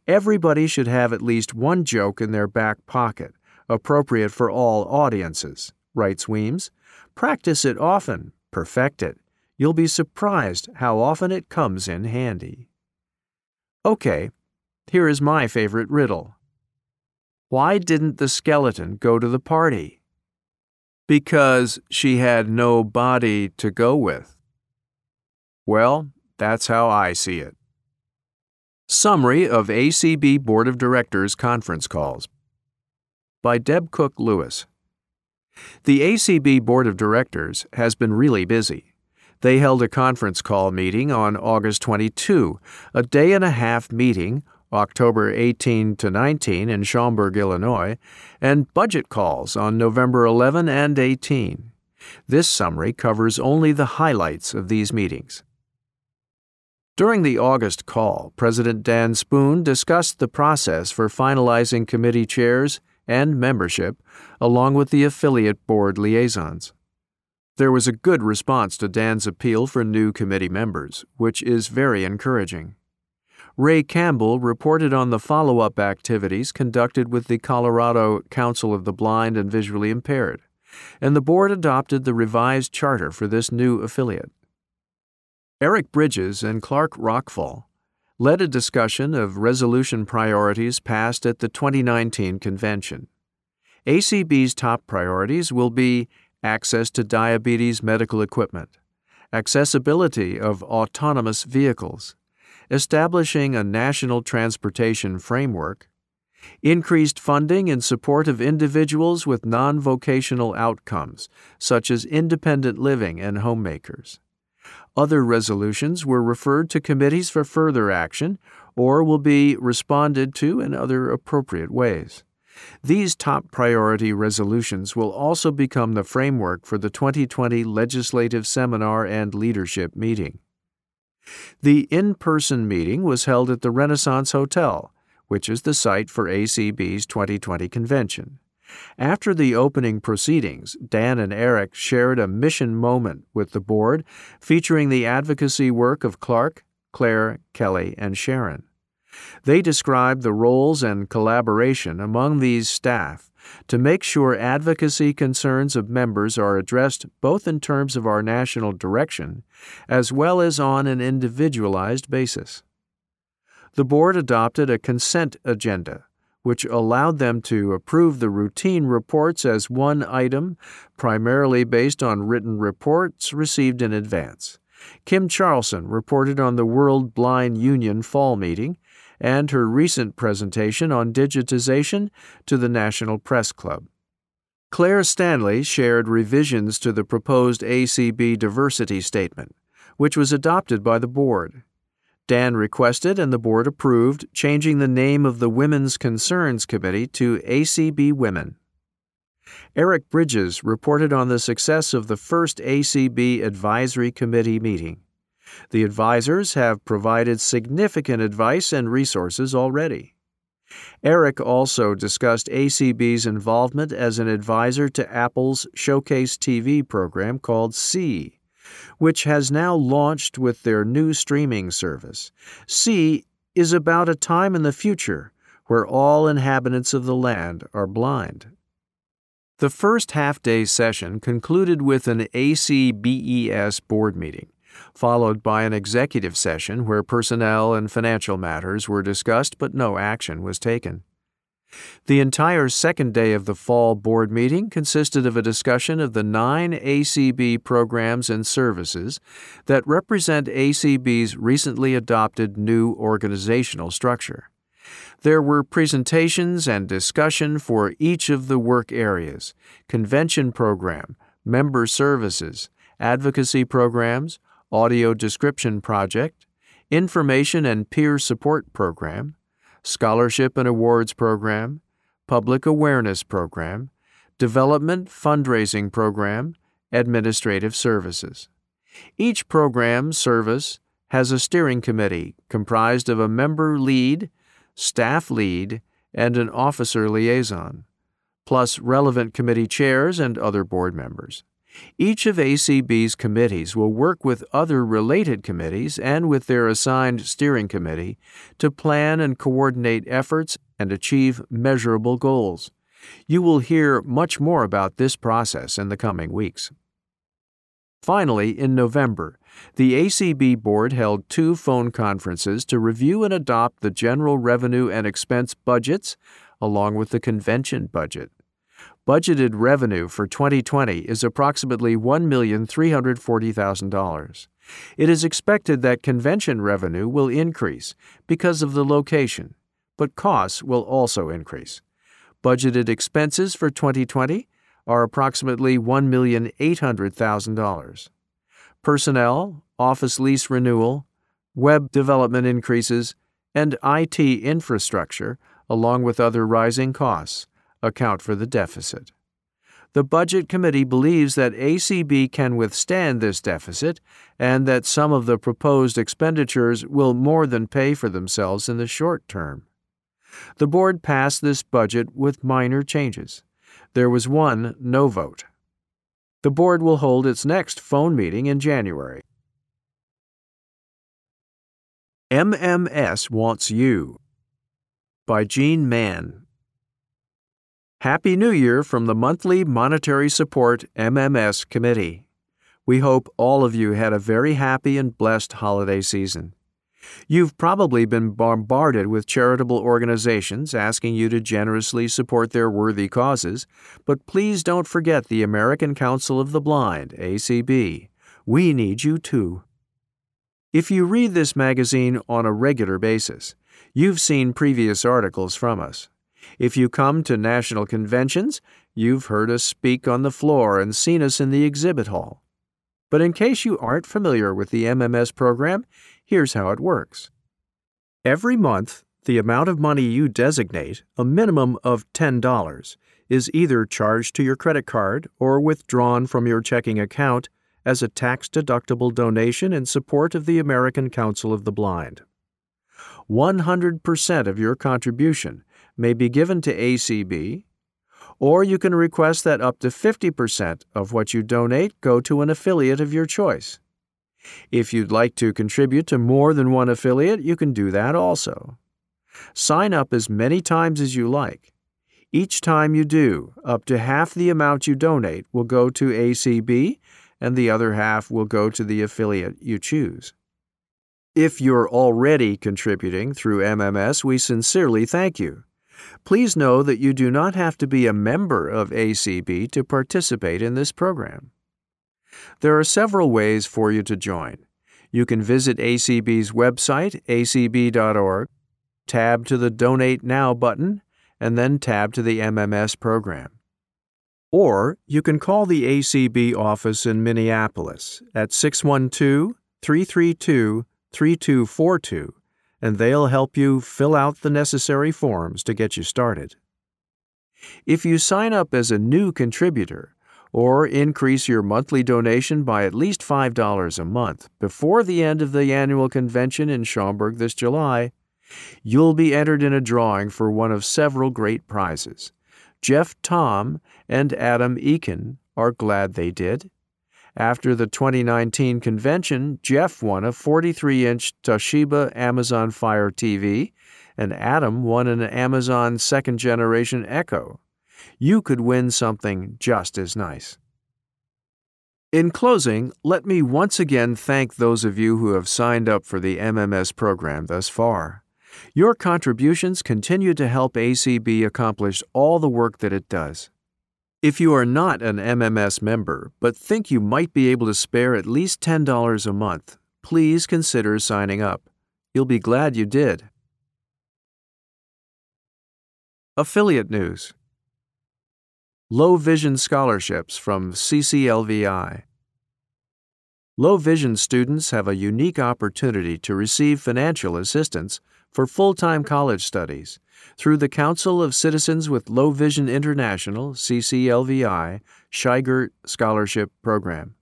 Everybody should have at least one joke in their back pocket, appropriate for all audiences, writes Weems. Practice it often, perfect it. You'll be surprised how often it comes in handy. Okay, here is my favorite riddle. Why didn't the skeleton go to the party? Because she had no body to go with. Well, that's how I see it. Summary of ACB Board of Directors Conference Calls by Deb Cook Lewis. The ACB Board of Directors has been really busy. They held a conference call meeting on August 22, a day and a half meeting, October 18 to 19 in Schaumburg, Illinois, and budget calls on November 11 and 18. This summary covers only the highlights of these meetings. During the August call, President Dan Spoone discussed the process for finalizing committee chairs and membership, along with the affiliate board liaisons. There was a good response to Dan's appeal for new committee members, which is very encouraging. Ray Campbell reported on the follow up activities conducted with the Colorado Council of the Blind and Visually Impaired, and the board adopted the revised charter for this new affiliate. Eric Bridges and Clark Rachfal led a discussion of resolution priorities passed at the 2019 convention. ACB's top priorities will be access to diabetes medical equipment, accessibility of autonomous vehicles, establishing a national transportation framework, increased funding in support of individuals with non vocational outcomes, such as independent living and homemakers other resolutions were referred to committees for further action or will be responded to in other appropriate ways. These top priority resolutions will also become the framework for the 2020 Legislative Seminar and Leadership Meeting. The in person meeting was held at the Renaissance Hotel, which is the site for ACB's 2020 convention. After the opening proceedings, Dan and Eric shared a mission moment with the board featuring the advocacy work of Clark, Claire, Kelly, and Sharon. They described the roles and collaboration among these staff to make sure advocacy concerns of members are addressed both in terms of our national direction as well as on an individualized basis. The board adopted a consent agenda which allowed them to approve the routine reports as one item, primarily based on written reports received in advance. Kim Charlson reported on the World Blind Union fall meeting and her recent presentation on digitization to the National Press Club. Claire Stanley shared revisions to the proposed ACB diversity statement, which was adopted by the board. Dan requested and the board approved changing the name of the Women's Concerns Committee to ACB Women. Eric Bridges reported on the success of the first ACB Advisory Committee meeting. The advisors have provided significant advice and resources already. Eric also discussed ACB's involvement as an advisor to Apple's Showcase TV program called See, which has now launched with their new streaming service. See is about a time in the future where all inhabitants of the land are blind. The first half day session concluded with an ACBES board meeting, followed by an executive session where personnel and financial matters were discussed but no action was taken. The entire second day of the fall board meeting consisted of a discussion of the nine ACB programs and services that represent ACB's recently adopted new organizational structure. There were presentations and discussion for each of the work areas convention program, member services, advocacy programs, audio description project, information and peer support program, scholarship and awards program, public awareness program, development fundraising program, administrative services. Each program service has a steering committee comprised of a member lead staff lead, and an officer liaison, plus relevant committee chairs and other board members. Each of ACB's committees will work with other related committees and with their assigned steering committee to plan and coordinate efforts and achieve measurable goals. You will hear much more about this process in the coming weeks. Finally, in November, the ACB Board held two phone conferences to review and adopt the general revenue and expense budgets along with the convention budget. Budgeted revenue for 2020 is approximately $1,340,000. It is expected that convention revenue will increase because of the location, but costs will also increase. Budgeted expenses for 2020 are approximately $1,800,000. Personnel, office lease renewal, web development increases, and IT infrastructure, along with other rising costs, account for the deficit. The Budget Committee believes that ACB can withstand this deficit and that some of the proposed expenditures will more than pay for themselves in the short term. The Board passed this budget with minor changes there was one no vote. The board will hold its next phone meeting in January. MMS Wants You by Jean Mann. Happy New Year from the monthly Monetary Support MMS Committee. We hope all of you had a very happy and blessed holiday season. You've probably been bombarded with charitable organizations asking you to generously support their worthy causes, but please don't forget the American Council of the Blind, ACB. We need you too. If you read this magazine on a regular basis, you've seen previous articles from us. If you come to national conventions, you've heard us speak on the floor and seen us in the exhibit hall. But in case you aren't familiar with the MMS program, Here's how it works. Every month, the amount of money you designate, a minimum of $10, is either charged to your credit card or withdrawn from your checking account as a tax deductible donation in support of the American Council of the Blind. 100% of your contribution may be given to ACB, or you can request that up to 50% of what you donate go to an affiliate of your choice. If you'd like to contribute to more than one affiliate, you can do that also. Sign up as many times as you like. Each time you do, up to half the amount you donate will go to ACB and the other half will go to the affiliate you choose. If you're already contributing through MMS, we sincerely thank you. Please know that you do not have to be a member of ACB to participate in this program. There are several ways for you to join. You can visit ACB's website, acb.org, tab to the Donate Now button, and then tab to the MMS program. Or you can call the ACB office in Minneapolis at 612 332 3242 and they'll help you fill out the necessary forms to get you started. If you sign up as a new contributor or increase your monthly donation by at least $5 a month before the end of the annual convention in Schaumburg this July, you'll be entered in a drawing for one of several great prizes. Jeff Tom and Adam Eakin are glad they did. After the 2019 convention, Jeff won a 43 inch Toshiba Amazon Fire TV, and Adam won an Amazon second generation Echo. You could win something just as nice. In closing, let me once again thank those of you who have signed up for the MMS program thus far. Your contributions continue to help ACB accomplish all the work that it does. If you are not an MMS member but think you might be able to spare at least $10 a month, please consider signing up. You'll be glad you did. Affiliate News Low Vision Scholarships from CCLVI. Low vision students have a unique opportunity to receive financial assistance for full time college studies through the Council of Citizens with Low Vision International CCLVI Scheigert Scholarship Program.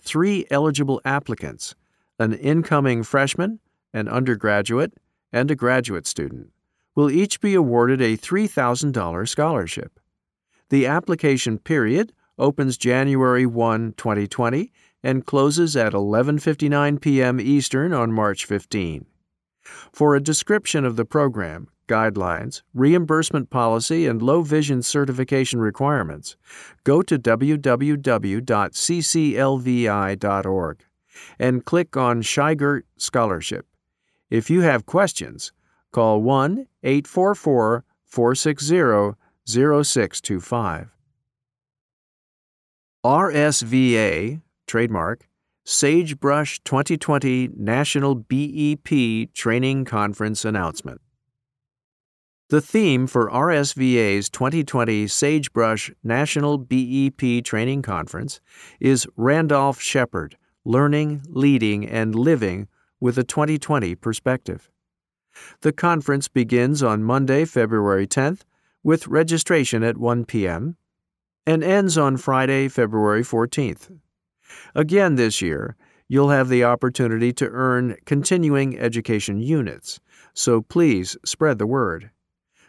Three eligible applicants an incoming freshman, an undergraduate, and a graduate student will each be awarded a $3,000 scholarship. The application period opens January 1, 2020 and closes at 11:59 p.m. Eastern on March 15. For a description of the program, guidelines, reimbursement policy, and low vision certification requirements, go to www.cclvi.org and click on Scheigert Scholarship. If you have questions, call 1 844 460 0625. RSVA, trademark, Sagebrush 2020 National BEP Training Conference Announcement. The theme for RSVA's 2020 Sagebrush National BEP Training Conference is Randolph Sheppard Learning, Leading, and Living with a 2020 Perspective. The conference begins on Monday, February 10th, with registration at 1 p.m., and ends on Friday, February 14th. Again this year, you'll have the opportunity to earn continuing education units, so please spread the word.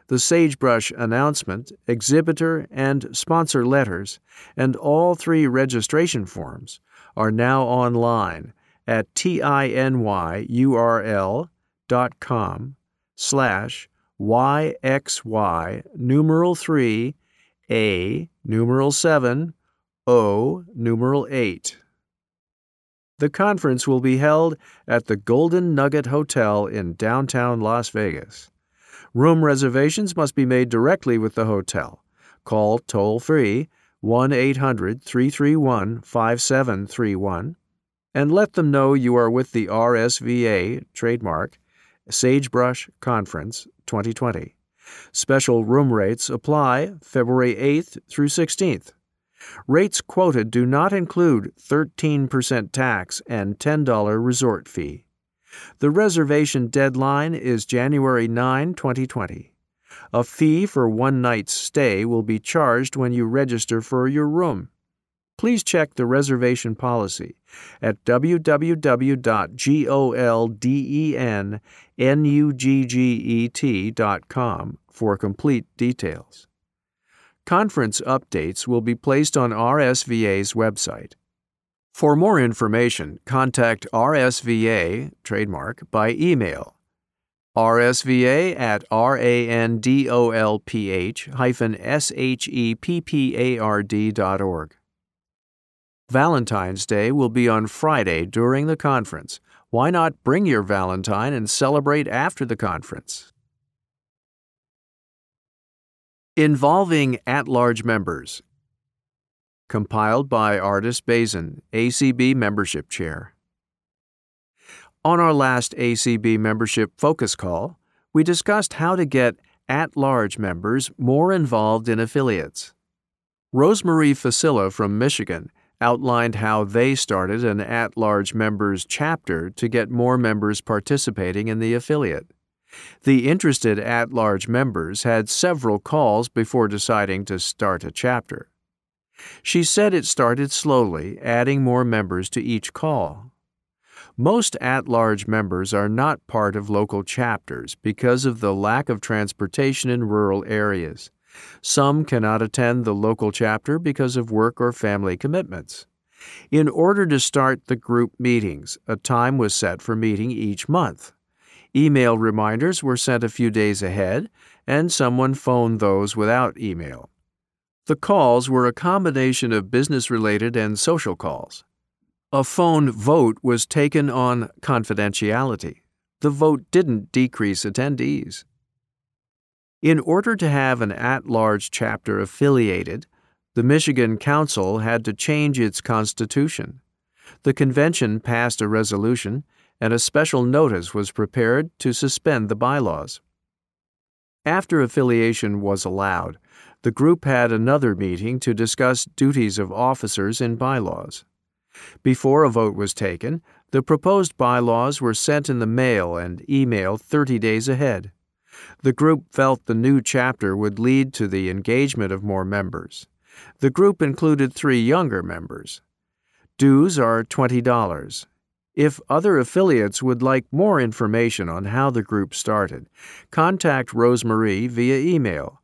The Sagebrush announcement, exhibitor, and sponsor letters, and all three registration forms are now online at tinyurl.com slash yxy numeral 3 a numeral 7 O numeral 8. The conference will be held at the Golden Nugget Hotel in downtown Las Vegas. Room reservations must be made directly with the hotel. Call toll free 1 800 331 5731 and let them know you are with the RSVA trademark Sagebrush Conference 2020. Special room rates apply February 8th through 16th. Rates quoted do not include 13% tax and $10 resort fee. The reservation deadline is January 9, 2020. A fee for one night's stay will be charged when you register for your room. Please check the reservation policy at www.goldenugget.com for complete details. Conference updates will be placed on RSVA's website. For more information, contact RSVA trademark by email rsva at randolph hyphen sheppard dot org. Valentine's Day will be on Friday during the conference. Why not bring your Valentine and celebrate after the conference? Involving at large members. Compiled by Ardis Bazyn, ACB Membership Chair. On our last ACB membership focus call, we discussed how to get at large members more involved in affiliates. Rosemarie Facilla from Michigan outlined how they started an at large members chapter to get more members participating in the affiliate. The interested at large members had several calls before deciding to start a chapter. She said it started slowly, adding more members to each call. Most at large members are not part of local chapters because of the lack of transportation in rural areas. Some cannot attend the local chapter because of work or family commitments. In order to start the group meetings, a time was set for meeting each month. Email reminders were sent a few days ahead, and someone phoned those without email. The calls were a combination of business related and social calls. A phone vote was taken on confidentiality. The vote didn't decrease attendees. In order to have an at large chapter affiliated, the Michigan Council had to change its constitution. The convention passed a resolution, and a special notice was prepared to suspend the bylaws. After affiliation was allowed, the group had another meeting to discuss duties of officers in bylaws. Before a vote was taken, the proposed bylaws were sent in the mail and email 30 days ahead. The group felt the new chapter would lead to the engagement of more members. The group included three younger members. Dues are $20. If other affiliates would like more information on how the group started, contact Rosemarie via email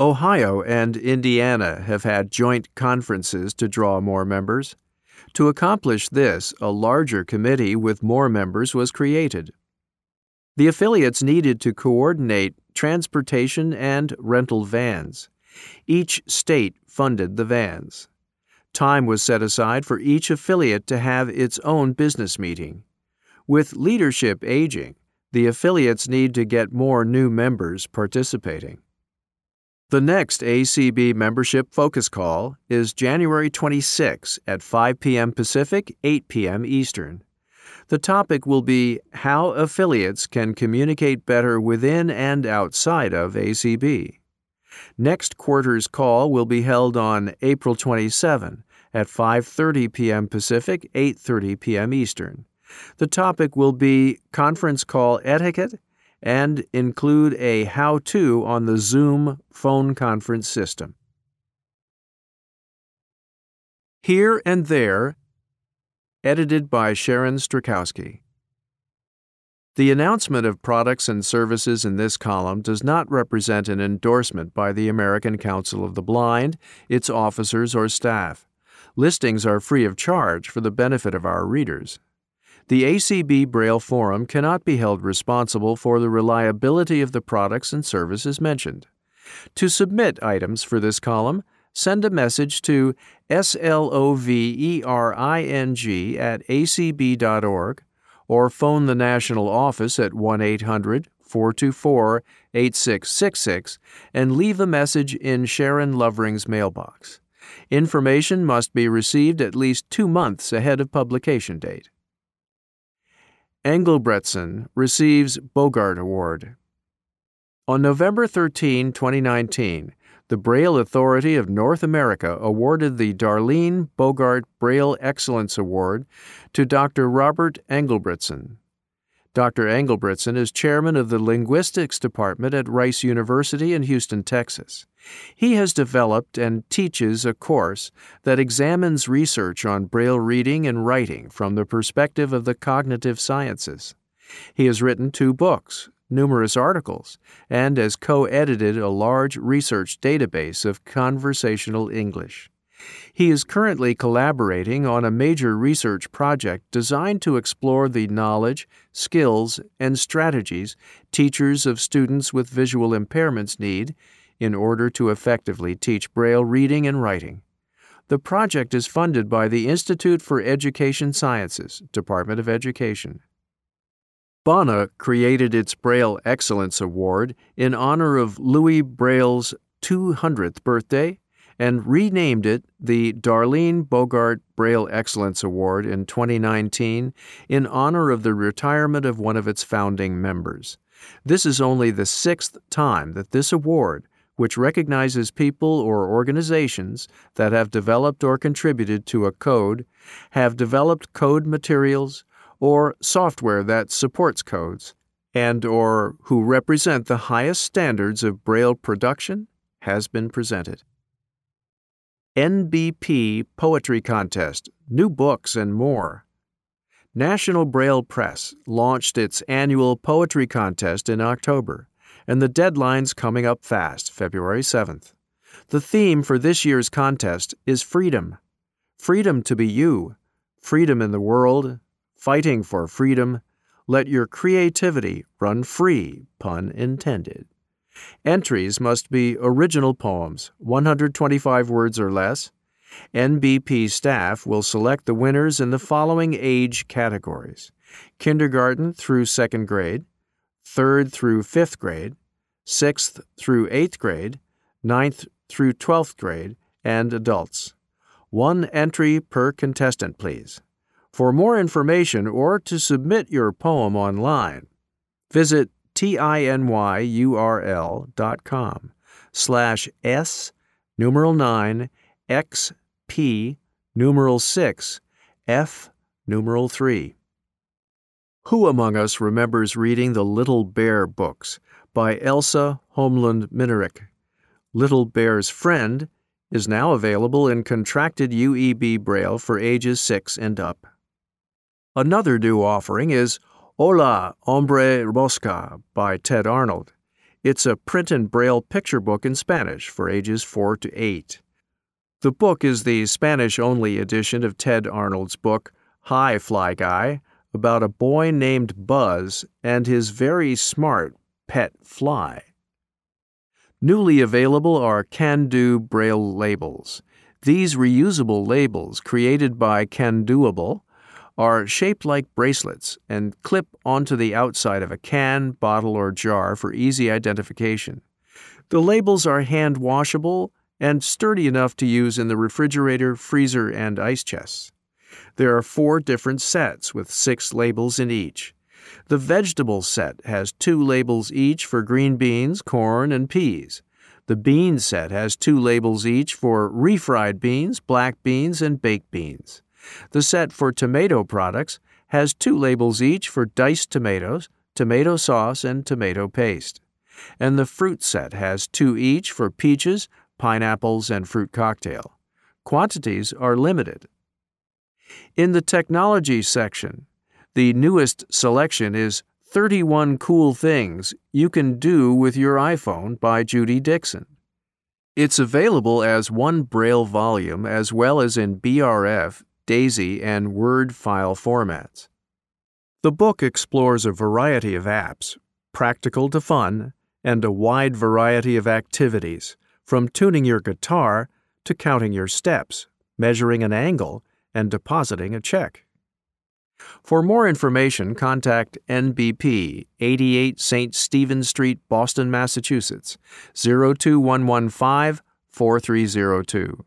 Ohio and Indiana have had joint conferences to draw more members. To accomplish this, a larger committee with more members was created. The affiliates needed to coordinate transportation and rental vans. Each state funded the vans. Time was set aside for each affiliate to have its own business meeting. With leadership aging, the affiliates need to get more new members participating. The next ACB membership focus call is January 26 at 5 p.m. Pacific, 8 p.m. Eastern. The topic will be how affiliates can communicate better within and outside of ACB. Next quarter's call will be held on April 27 at 5:30 p.m. Pacific, 8:30 p.m. Eastern. The topic will be conference call etiquette and include a how to on the Zoom phone conference system. Here and There, edited by Sharon Strzalkowski. The announcement of products and services in this column does not represent an endorsement by the American Council of the Blind, its officers, or staff. Listings are free of charge for the benefit of our readers. The ACB Braille Forum cannot be held responsible for the reliability of the products and services mentioned. To submit items for this column, send a message to slovering at acb.org or phone the national office at 1 800 424 8666 and leave a message in Sharon Lovering's mailbox. Information must be received at least two months ahead of publication date. Englebretson receives Bogart Award. On November 13, 2019, the Braille Authority of North America awarded the Darlene Bogart Braille Excellence Award to Dr. Robert Englebretson. Dr. Englebretson is chairman of the Linguistics Department at Rice University in Houston, Texas. He has developed and teaches a course that examines research on Braille reading and writing from the perspective of the cognitive sciences. He has written two books, numerous articles, and has co edited a large research database of conversational English. He is currently collaborating on a major research project designed to explore the knowledge, skills, and strategies teachers of students with visual impairments need in order to effectively teach Braille reading and writing. The project is funded by the Institute for Education Sciences, Department of Education. BANA created its Braille Excellence Award in honor of Louis Braille's 200th birthday and renamed it the Darlene Bogart Braille Excellence Award in 2019 in honor of the retirement of one of its founding members. This is only the sixth time that this award, which recognizes people or organizations that have developed or contributed to a code, have developed code materials, or software that supports codes, and or who represent the highest standards of Braille production, has been presented. NBP Poetry Contest, New Books and More. National Braille Press launched its annual poetry contest in October, and the deadline's coming up fast, February 7th. The theme for this year's contest is freedom. Freedom to be you, freedom in the world, fighting for freedom. Let your creativity run free, pun intended. Entries must be original poems, 125 words or less. NBP staff will select the winners in the following age categories kindergarten through second grade, third through fifth grade, sixth through eighth grade, ninth through twelfth grade, and adults. One entry per contestant, please. For more information or to submit your poem online, visit tinyurl.com slash s numeral 9 xp numeral 6 f numeral 3. Who among us remembers reading the Little Bear books by Else Holmelund Minarik? Little Bear's Friend is now available in contracted UEB Braille for ages 6 and up. Another new offering is Hola, Hombre Mosca by Tedd Arnold. It's a print and braille picture book in Spanish for ages 4 to 8. The book is the Spanish only edition of Tedd Arnold's book, Hi Fly Guy, about a boy named Buzz and his very smart pet fly. Newly available are Can Do Braille labels. These reusable labels, created by Candoable, are shaped like bracelets and clip onto the outside of a can, bottle, or jar for easy identification. The labels are hand washable and sturdy enough to use in the refrigerator, freezer, and ice chests. There are four different sets with six labels in each. The vegetable set has two labels each for green beans, corn, and peas. The bean set has two labels each for refried beans, black beans, and baked beans. The set for tomato products has two labels each for diced tomatoes, tomato sauce, and tomato paste. And the fruit set has two each for peaches, pineapples, and fruit cocktail. Quantities are limited. In the technology section, the newest selection is 31 Cool Things You Can Do with Your iPhone by Judy Dixon. It's available as one Braille volume as well as in BRF DAISY, and Word file formats. The book explores a variety of apps, practical to fun, and a wide variety of activities, from tuning your guitar to counting your steps, measuring an angle, and depositing a check. For more information, contact NBP, 88 St. Stephen Street, Boston, Massachusetts, 02115 4302.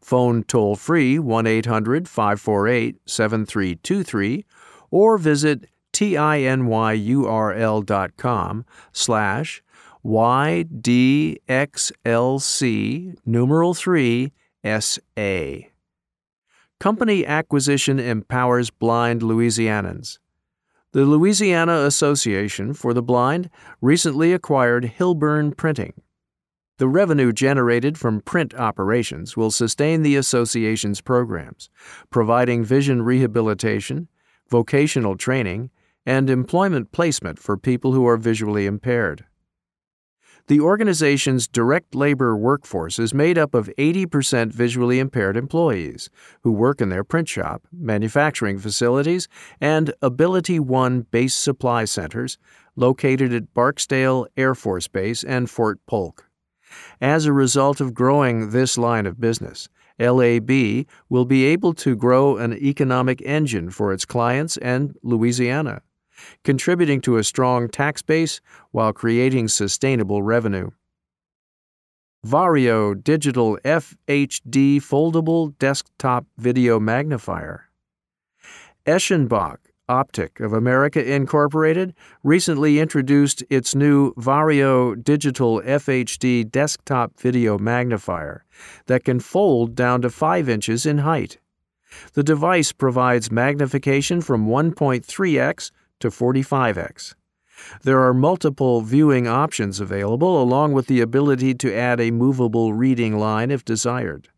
Phone toll free 1 800 548 7323 or visit tinyurl.com slash ydxlc numeral 3 SA. Company acquisition empowers blind Louisianans. The Louisiana Association for the Blind recently acquired Hilburn Printing the revenue generated from print operations will sustain the association's programs, providing vision rehabilitation, vocational training, and employment placement for people who are visually impaired. The organization's direct labor workforce is made up of 80% visually impaired employees who work in their print shop, manufacturing facilities, and AbilityOne base supply centers located at Barksdale Air Force Base and Fort Polk. As a result of growing this line of business, LAB will be able to grow an economic engine for its clients and Louisiana. Contributing to a strong tax base while creating sustainable revenue. Vario Digital FHD Foldable Desktop Video Magnifier. Eschenbach Optic of America Incorporated recently introduced its new Vario Digital FHD Desktop Video Magnifier that can fold down to 5 inches in height. The device provides magnification from 1.3x to 45x. There are multiple viewing options available, along with the ability to add a movable reading line if desired.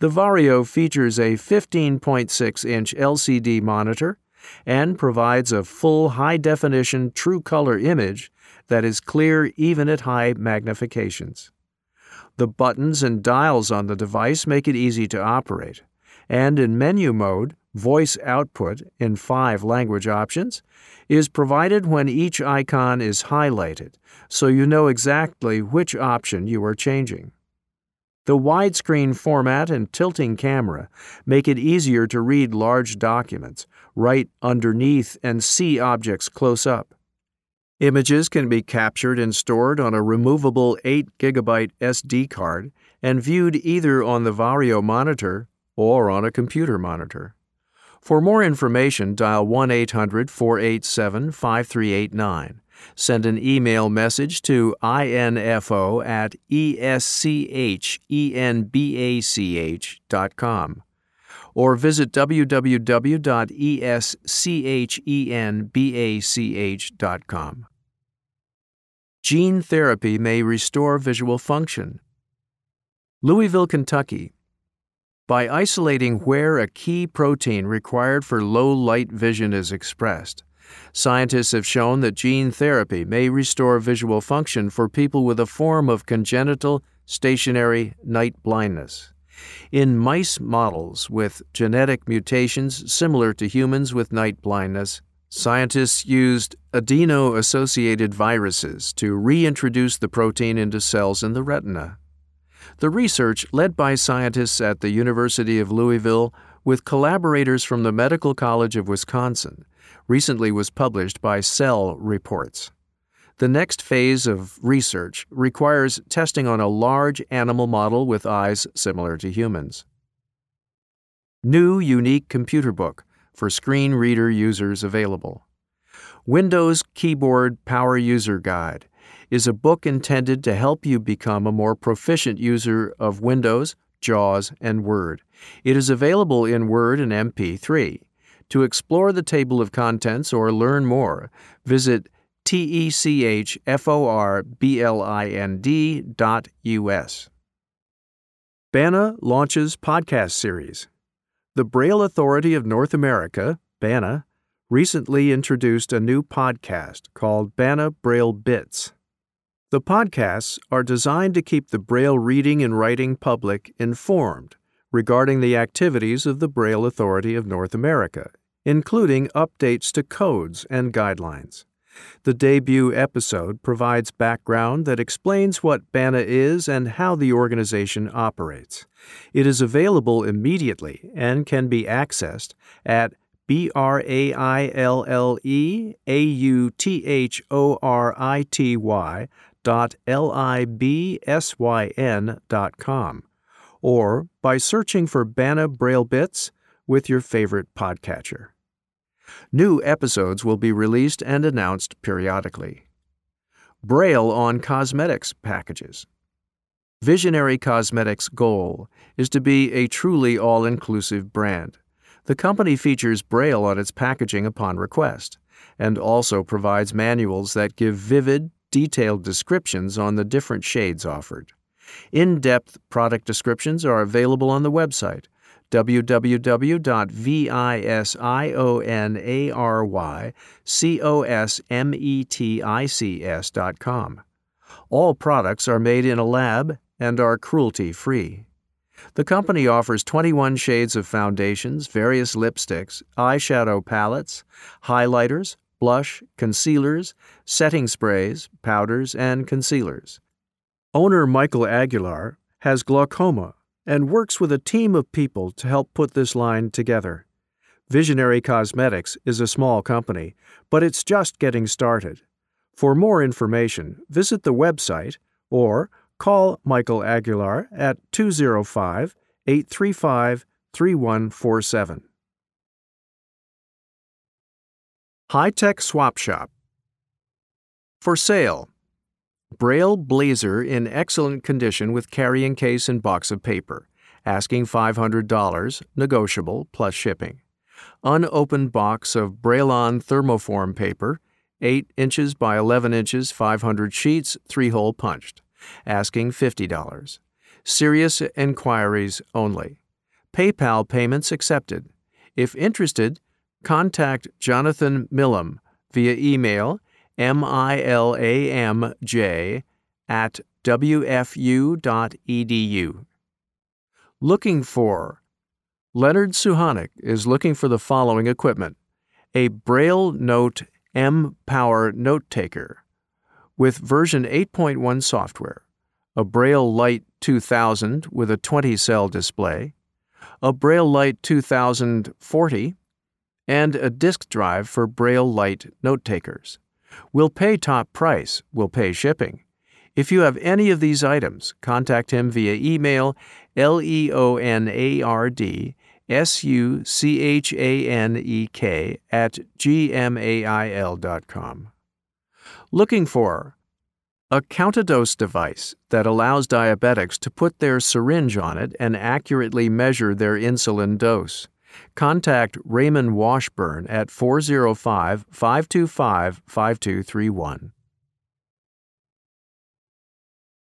The Vario features a 15.6 inch LCD monitor and provides a full high definition true color image that is clear even at high magnifications. The buttons and dials on the device make it easy to operate, and in menu mode, voice output in five language options is provided when each icon is highlighted, so you know exactly which option you are changing. The widescreen format and tilting camera make it easier to read large documents, write underneath, and see objects close up. Images can be captured and stored on a removable 8 GB SD card and viewed either on the Vario monitor or on a computer monitor. For more information, dial 1 800 487 5389. Send an email message to info at eschenbach.com or visit www.eschenbach.com. Gene therapy may restore visual function. Louisville, Kentucky. By isolating where a key protein required for low light vision is expressed, scientists have shown that gene therapy may restore visual function for people with a form of congenital stationary night blindness. In mice models with genetic mutations similar to humans with night blindness, scientists used adeno associated viruses to reintroduce the protein into cells in the retina. The research, led by scientists at the University of Louisville with collaborators from the Medical College of Wisconsin, recently was published by Cell Reports. The next phase of research requires testing on a large animal model with eyes similar to humans. New unique computer book for screen reader users available. Windows Keyboard Power User Guide is a book intended to help you become a more proficient user of Windows, JAWS, and Word. It is available in Word and MP3. To explore the table of contents or learn more, visit T E C H F O R B L I N D dot U S. BANA launches podcast series. The Braille Authority of North America, BANA, recently introduced a new podcast called BANA Braille Bits. The podcasts are designed to keep the Braille reading and writing public informed regarding the activities of the Braille Authority of North America, including updates to codes and guidelines. The debut episode provides background that explains what BANA is and how the organization operates. It is available immediately and can be accessed at B R A I L L E A U T H O R I T Y dot L I B S Y N dot com or by searching for BANA Braille Bits with your favorite podcatcher. New episodes will be released and announced periodically. Braille on cosmetics packages. Visionary Cosmetics' goal is to be a truly all inclusive brand. The company features Braille on its packaging upon request and also provides manuals that give vivid, detailed descriptions on the different shades offered. In depth product descriptions are available on the website www.visionarcosmetics.com. All products are made in a lab and are cruelty free. The company offers 21 shades of foundations, various lipsticks, eyeshadow palettes, highlighters, blush, concealers, setting sprays, powders, and concealers. Owner Michael Aguilar has glaucoma and works with a team of people to help put this line together. Visionary Cosmetics is a small company, but it's just getting started. For more information, visit the website or call Michael Aguilar at 205 835 3147. High Tech Swap Shop. For sale. Braille blazer in excellent condition with carrying case and box of paper. Asking $500, negotiable, plus shipping. Unopened box of Braille-on thermoform paper, 8 inches by 11 inches, 500 sheets, 3 hole punched. Asking $50. Serious inquiries only. PayPal payments accepted. If interested, contact Jonathan Milam via email milamj at wfu.edu. Looking for Leonard Suchanek is looking for the following equipment a Braille Note M Power Note Taker with version 8.1 software, a Braille Lite 2000 with a 20 cell display, a Braille Lite 2040, and a disk drive for Braille Lite note takers. We'll pay top price, we'll pay shipping. If you have any of these items, contact him via email leonard s-u-c-h-a-n-e-k at gmail.com. Looking for a countadose device that allows diabetics to put their syringe on it and accurately measure their insulin dose. Contact Raymond Washburn at 405 525 5231.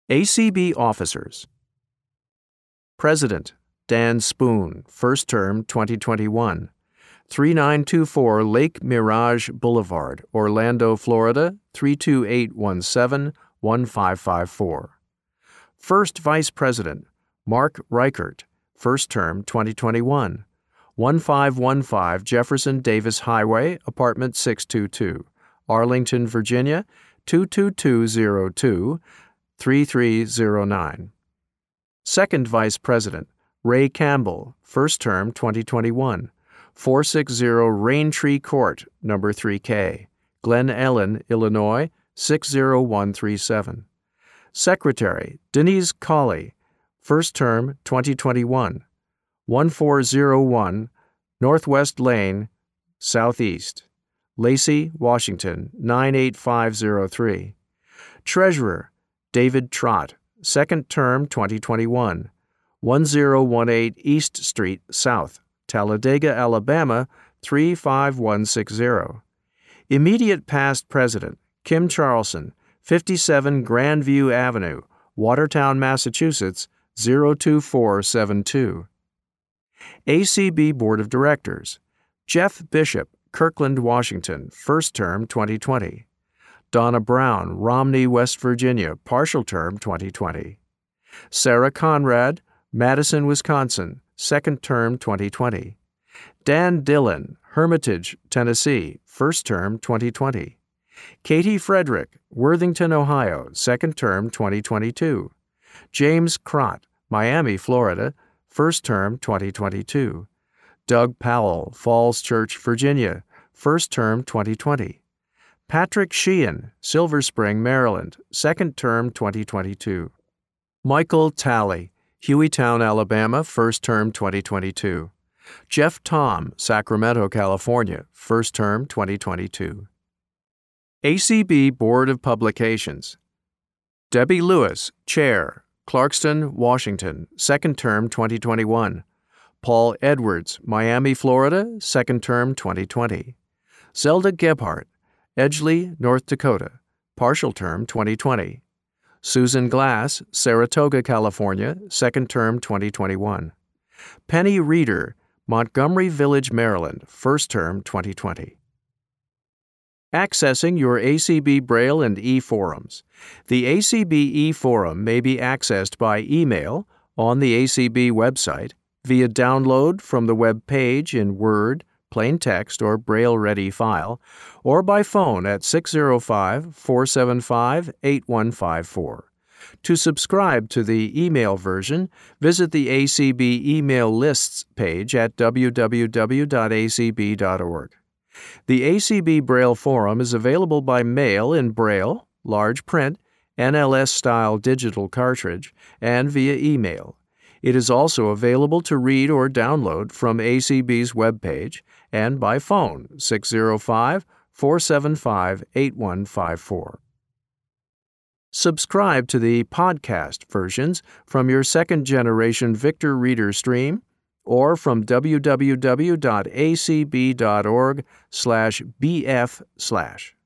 ACB Officers President Dan Spoone, first term 2021. 3924 Lake Mirage Boulevard, Orlando, Florida 32817 1554. First Vice President Mark Richert, first term 2021. 1515 Jefferson Davis Highway, Apartment 622, Arlington, Virginia 22202 3309. Second Vice President Ray Campbell, first term 2021, 460 Raintree Court, number 3K, Glen Ellyn, Illinois 60137. Secretary Denise Colley, first term 2021, 1401 Northwest Lane, Southeast, Lacey, Washington 98503. Treasurer David Trott, second term 2021, 1018 East Street South, Talladega, Alabama 35160. Immediate past president Kim Charlson, 57 Grandview Avenue, Watertown, Massachusetts 02472. ACB Board of Directors Jeff Bishop, Kirkland, Washington, first term 2020. Donna Brown, Romney, West Virginia, partial term 2020. Sarah Conrad, Madison, Wisconsin, second term 2020. Dan Dillon, Hermitage, Tennessee, first term 2020. Katie Frederick, Worthington, Ohio, second term 2022. James Kracht, Miami, Florida, first term 2022. Doug Powell, Falls Church, Virginia, first term 2020. Patrick Sheehan, Silver Spring, Maryland, second term 2022. Michael Talley, Hueytown, Alabama, first term 2022. Jeff Thom, Sacramento, California, first term 2022. ACB Board of Publications. Debbie Lewis, Chair, Clarkston, Washington, second term 2021. Paul Edwards, Miami, Florida, second term 2020. Zelda Gebhardt, Edgeley, North Dakota, partial term 2020. Susan Glass, Saratoga, California, second term 2021. Penny Reeder, Montgomery Village, Maryland, first term 2020. Accessing your ACB Braille and e forums. The ACB e forum may be accessed by email on the ACB website, via download from the web page in Word, plain text, or Braille ready file, or by phone at 605 475 8154. To subscribe to the email version, visit the ACB email lists page at www.acb.org. The ACB Braille Forum is available by mail in Braille, large print, NLS style digital cartridge, and via email. It is also available to read or download from ACB's webpage and by phone 605 475 8154. Subscribe to the podcast versions from your second generation Victor Reader stream or from www.acb.org/bf/.